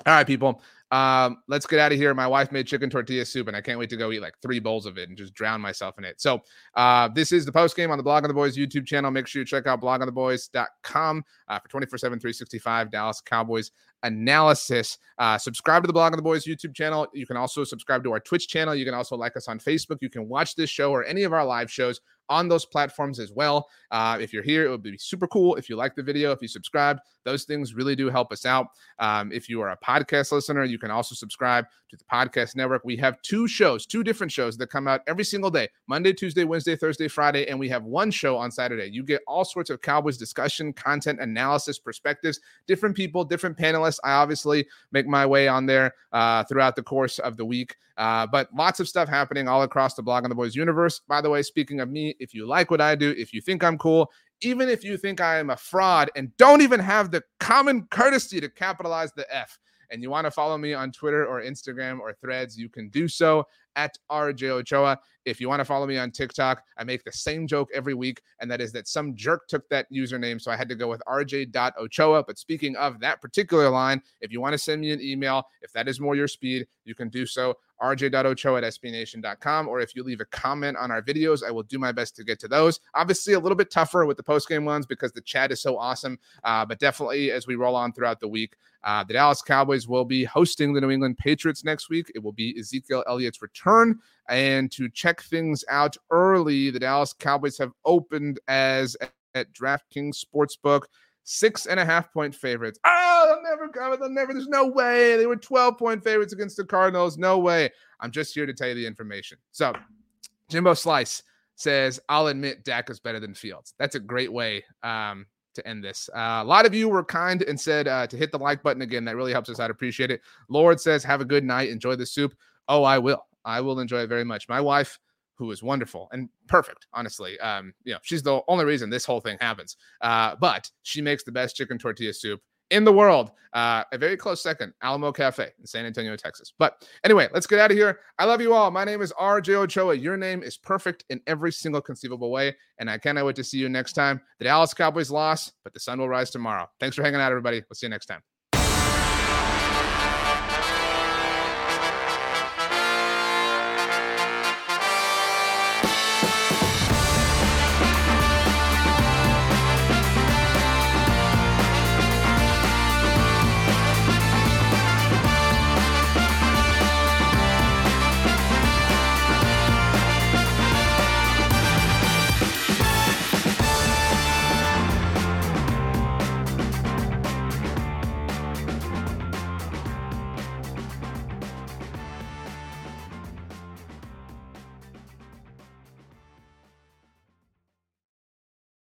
All right, people. Um, let's get out of here. My wife made chicken tortilla soup, and I can't wait to go eat like three bowls of it and just drown myself in it. So, uh, this is the post game on the Blogging the Boys YouTube channel. Make sure you check out bloggingtheboys.com uh, for 24 7, 365 Dallas Cowboys analysis. Uh, subscribe to the Blogging the Boys YouTube channel. You can also subscribe to our Twitch channel. You can also like us on Facebook. You can watch this show or any of our live shows on those platforms as well. Uh, if you're here, it would be super cool if you like the video, if you subscribe. Those things really do help us out. Um, if you are a podcast listener, you can also subscribe to the podcast network. We have two shows, two different shows that come out every single day Monday, Tuesday, Wednesday, Thursday, Friday, and we have one show on Saturday. You get all sorts of Cowboys discussion, content, analysis, perspectives, different people, different panelists. I obviously make my way on there uh, throughout the course of the week. Uh, but lots of stuff happening all across the Blogging the Boys universe. By the way, speaking of me, if you like what I do, if you think I'm cool, even if you think I am a fraud and don't even have the common courtesy to capitalize the F and you want to follow me on Twitter or Instagram or threads, you can do so at RJ Ochoa. If you want to follow me on TikTok, I make the same joke every week, and that is that some jerk took that username. So I had to go with rj.ochoa. But speaking of that particular line, if you want to send me an email, if that is more your speed, you can do so rj.ochoa at sbnation.com. Or if you leave a comment on our videos, I will do my best to get to those. Obviously, a little bit tougher with the post game ones because the chat is so awesome. Uh, but definitely as we roll on throughout the week, uh, the Dallas Cowboys will be hosting the New England Patriots next week. It will be Ezekiel Elliott's return. And to check things out early, the Dallas Cowboys have opened as at DraftKings Sportsbook six and a half point favorites. Oh, they'll never cover. They'll never. There's no way. They were 12 point favorites against the Cardinals. No way. I'm just here to tell you the information. So, Jimbo Slice says, I'll admit Dak is better than Fields. That's a great way um, to end this. Uh, a lot of you were kind and said uh, to hit the like button again. That really helps us out. Appreciate it. Lord says, have a good night. Enjoy the soup. Oh, I will. I will enjoy it very much. My wife, who is wonderful and perfect, honestly, um, you know, she's the only reason this whole thing happens. Uh, but she makes the best chicken tortilla soup in the world. Uh, a very close second, Alamo Cafe in San Antonio, Texas. But anyway, let's get out of here. I love you all. My name is RJ Ochoa. Your name is perfect in every single conceivable way. And I cannot wait to see you next time. The Dallas Cowboys lost, but the sun will rise tomorrow. Thanks for hanging out, everybody. We'll see you next time.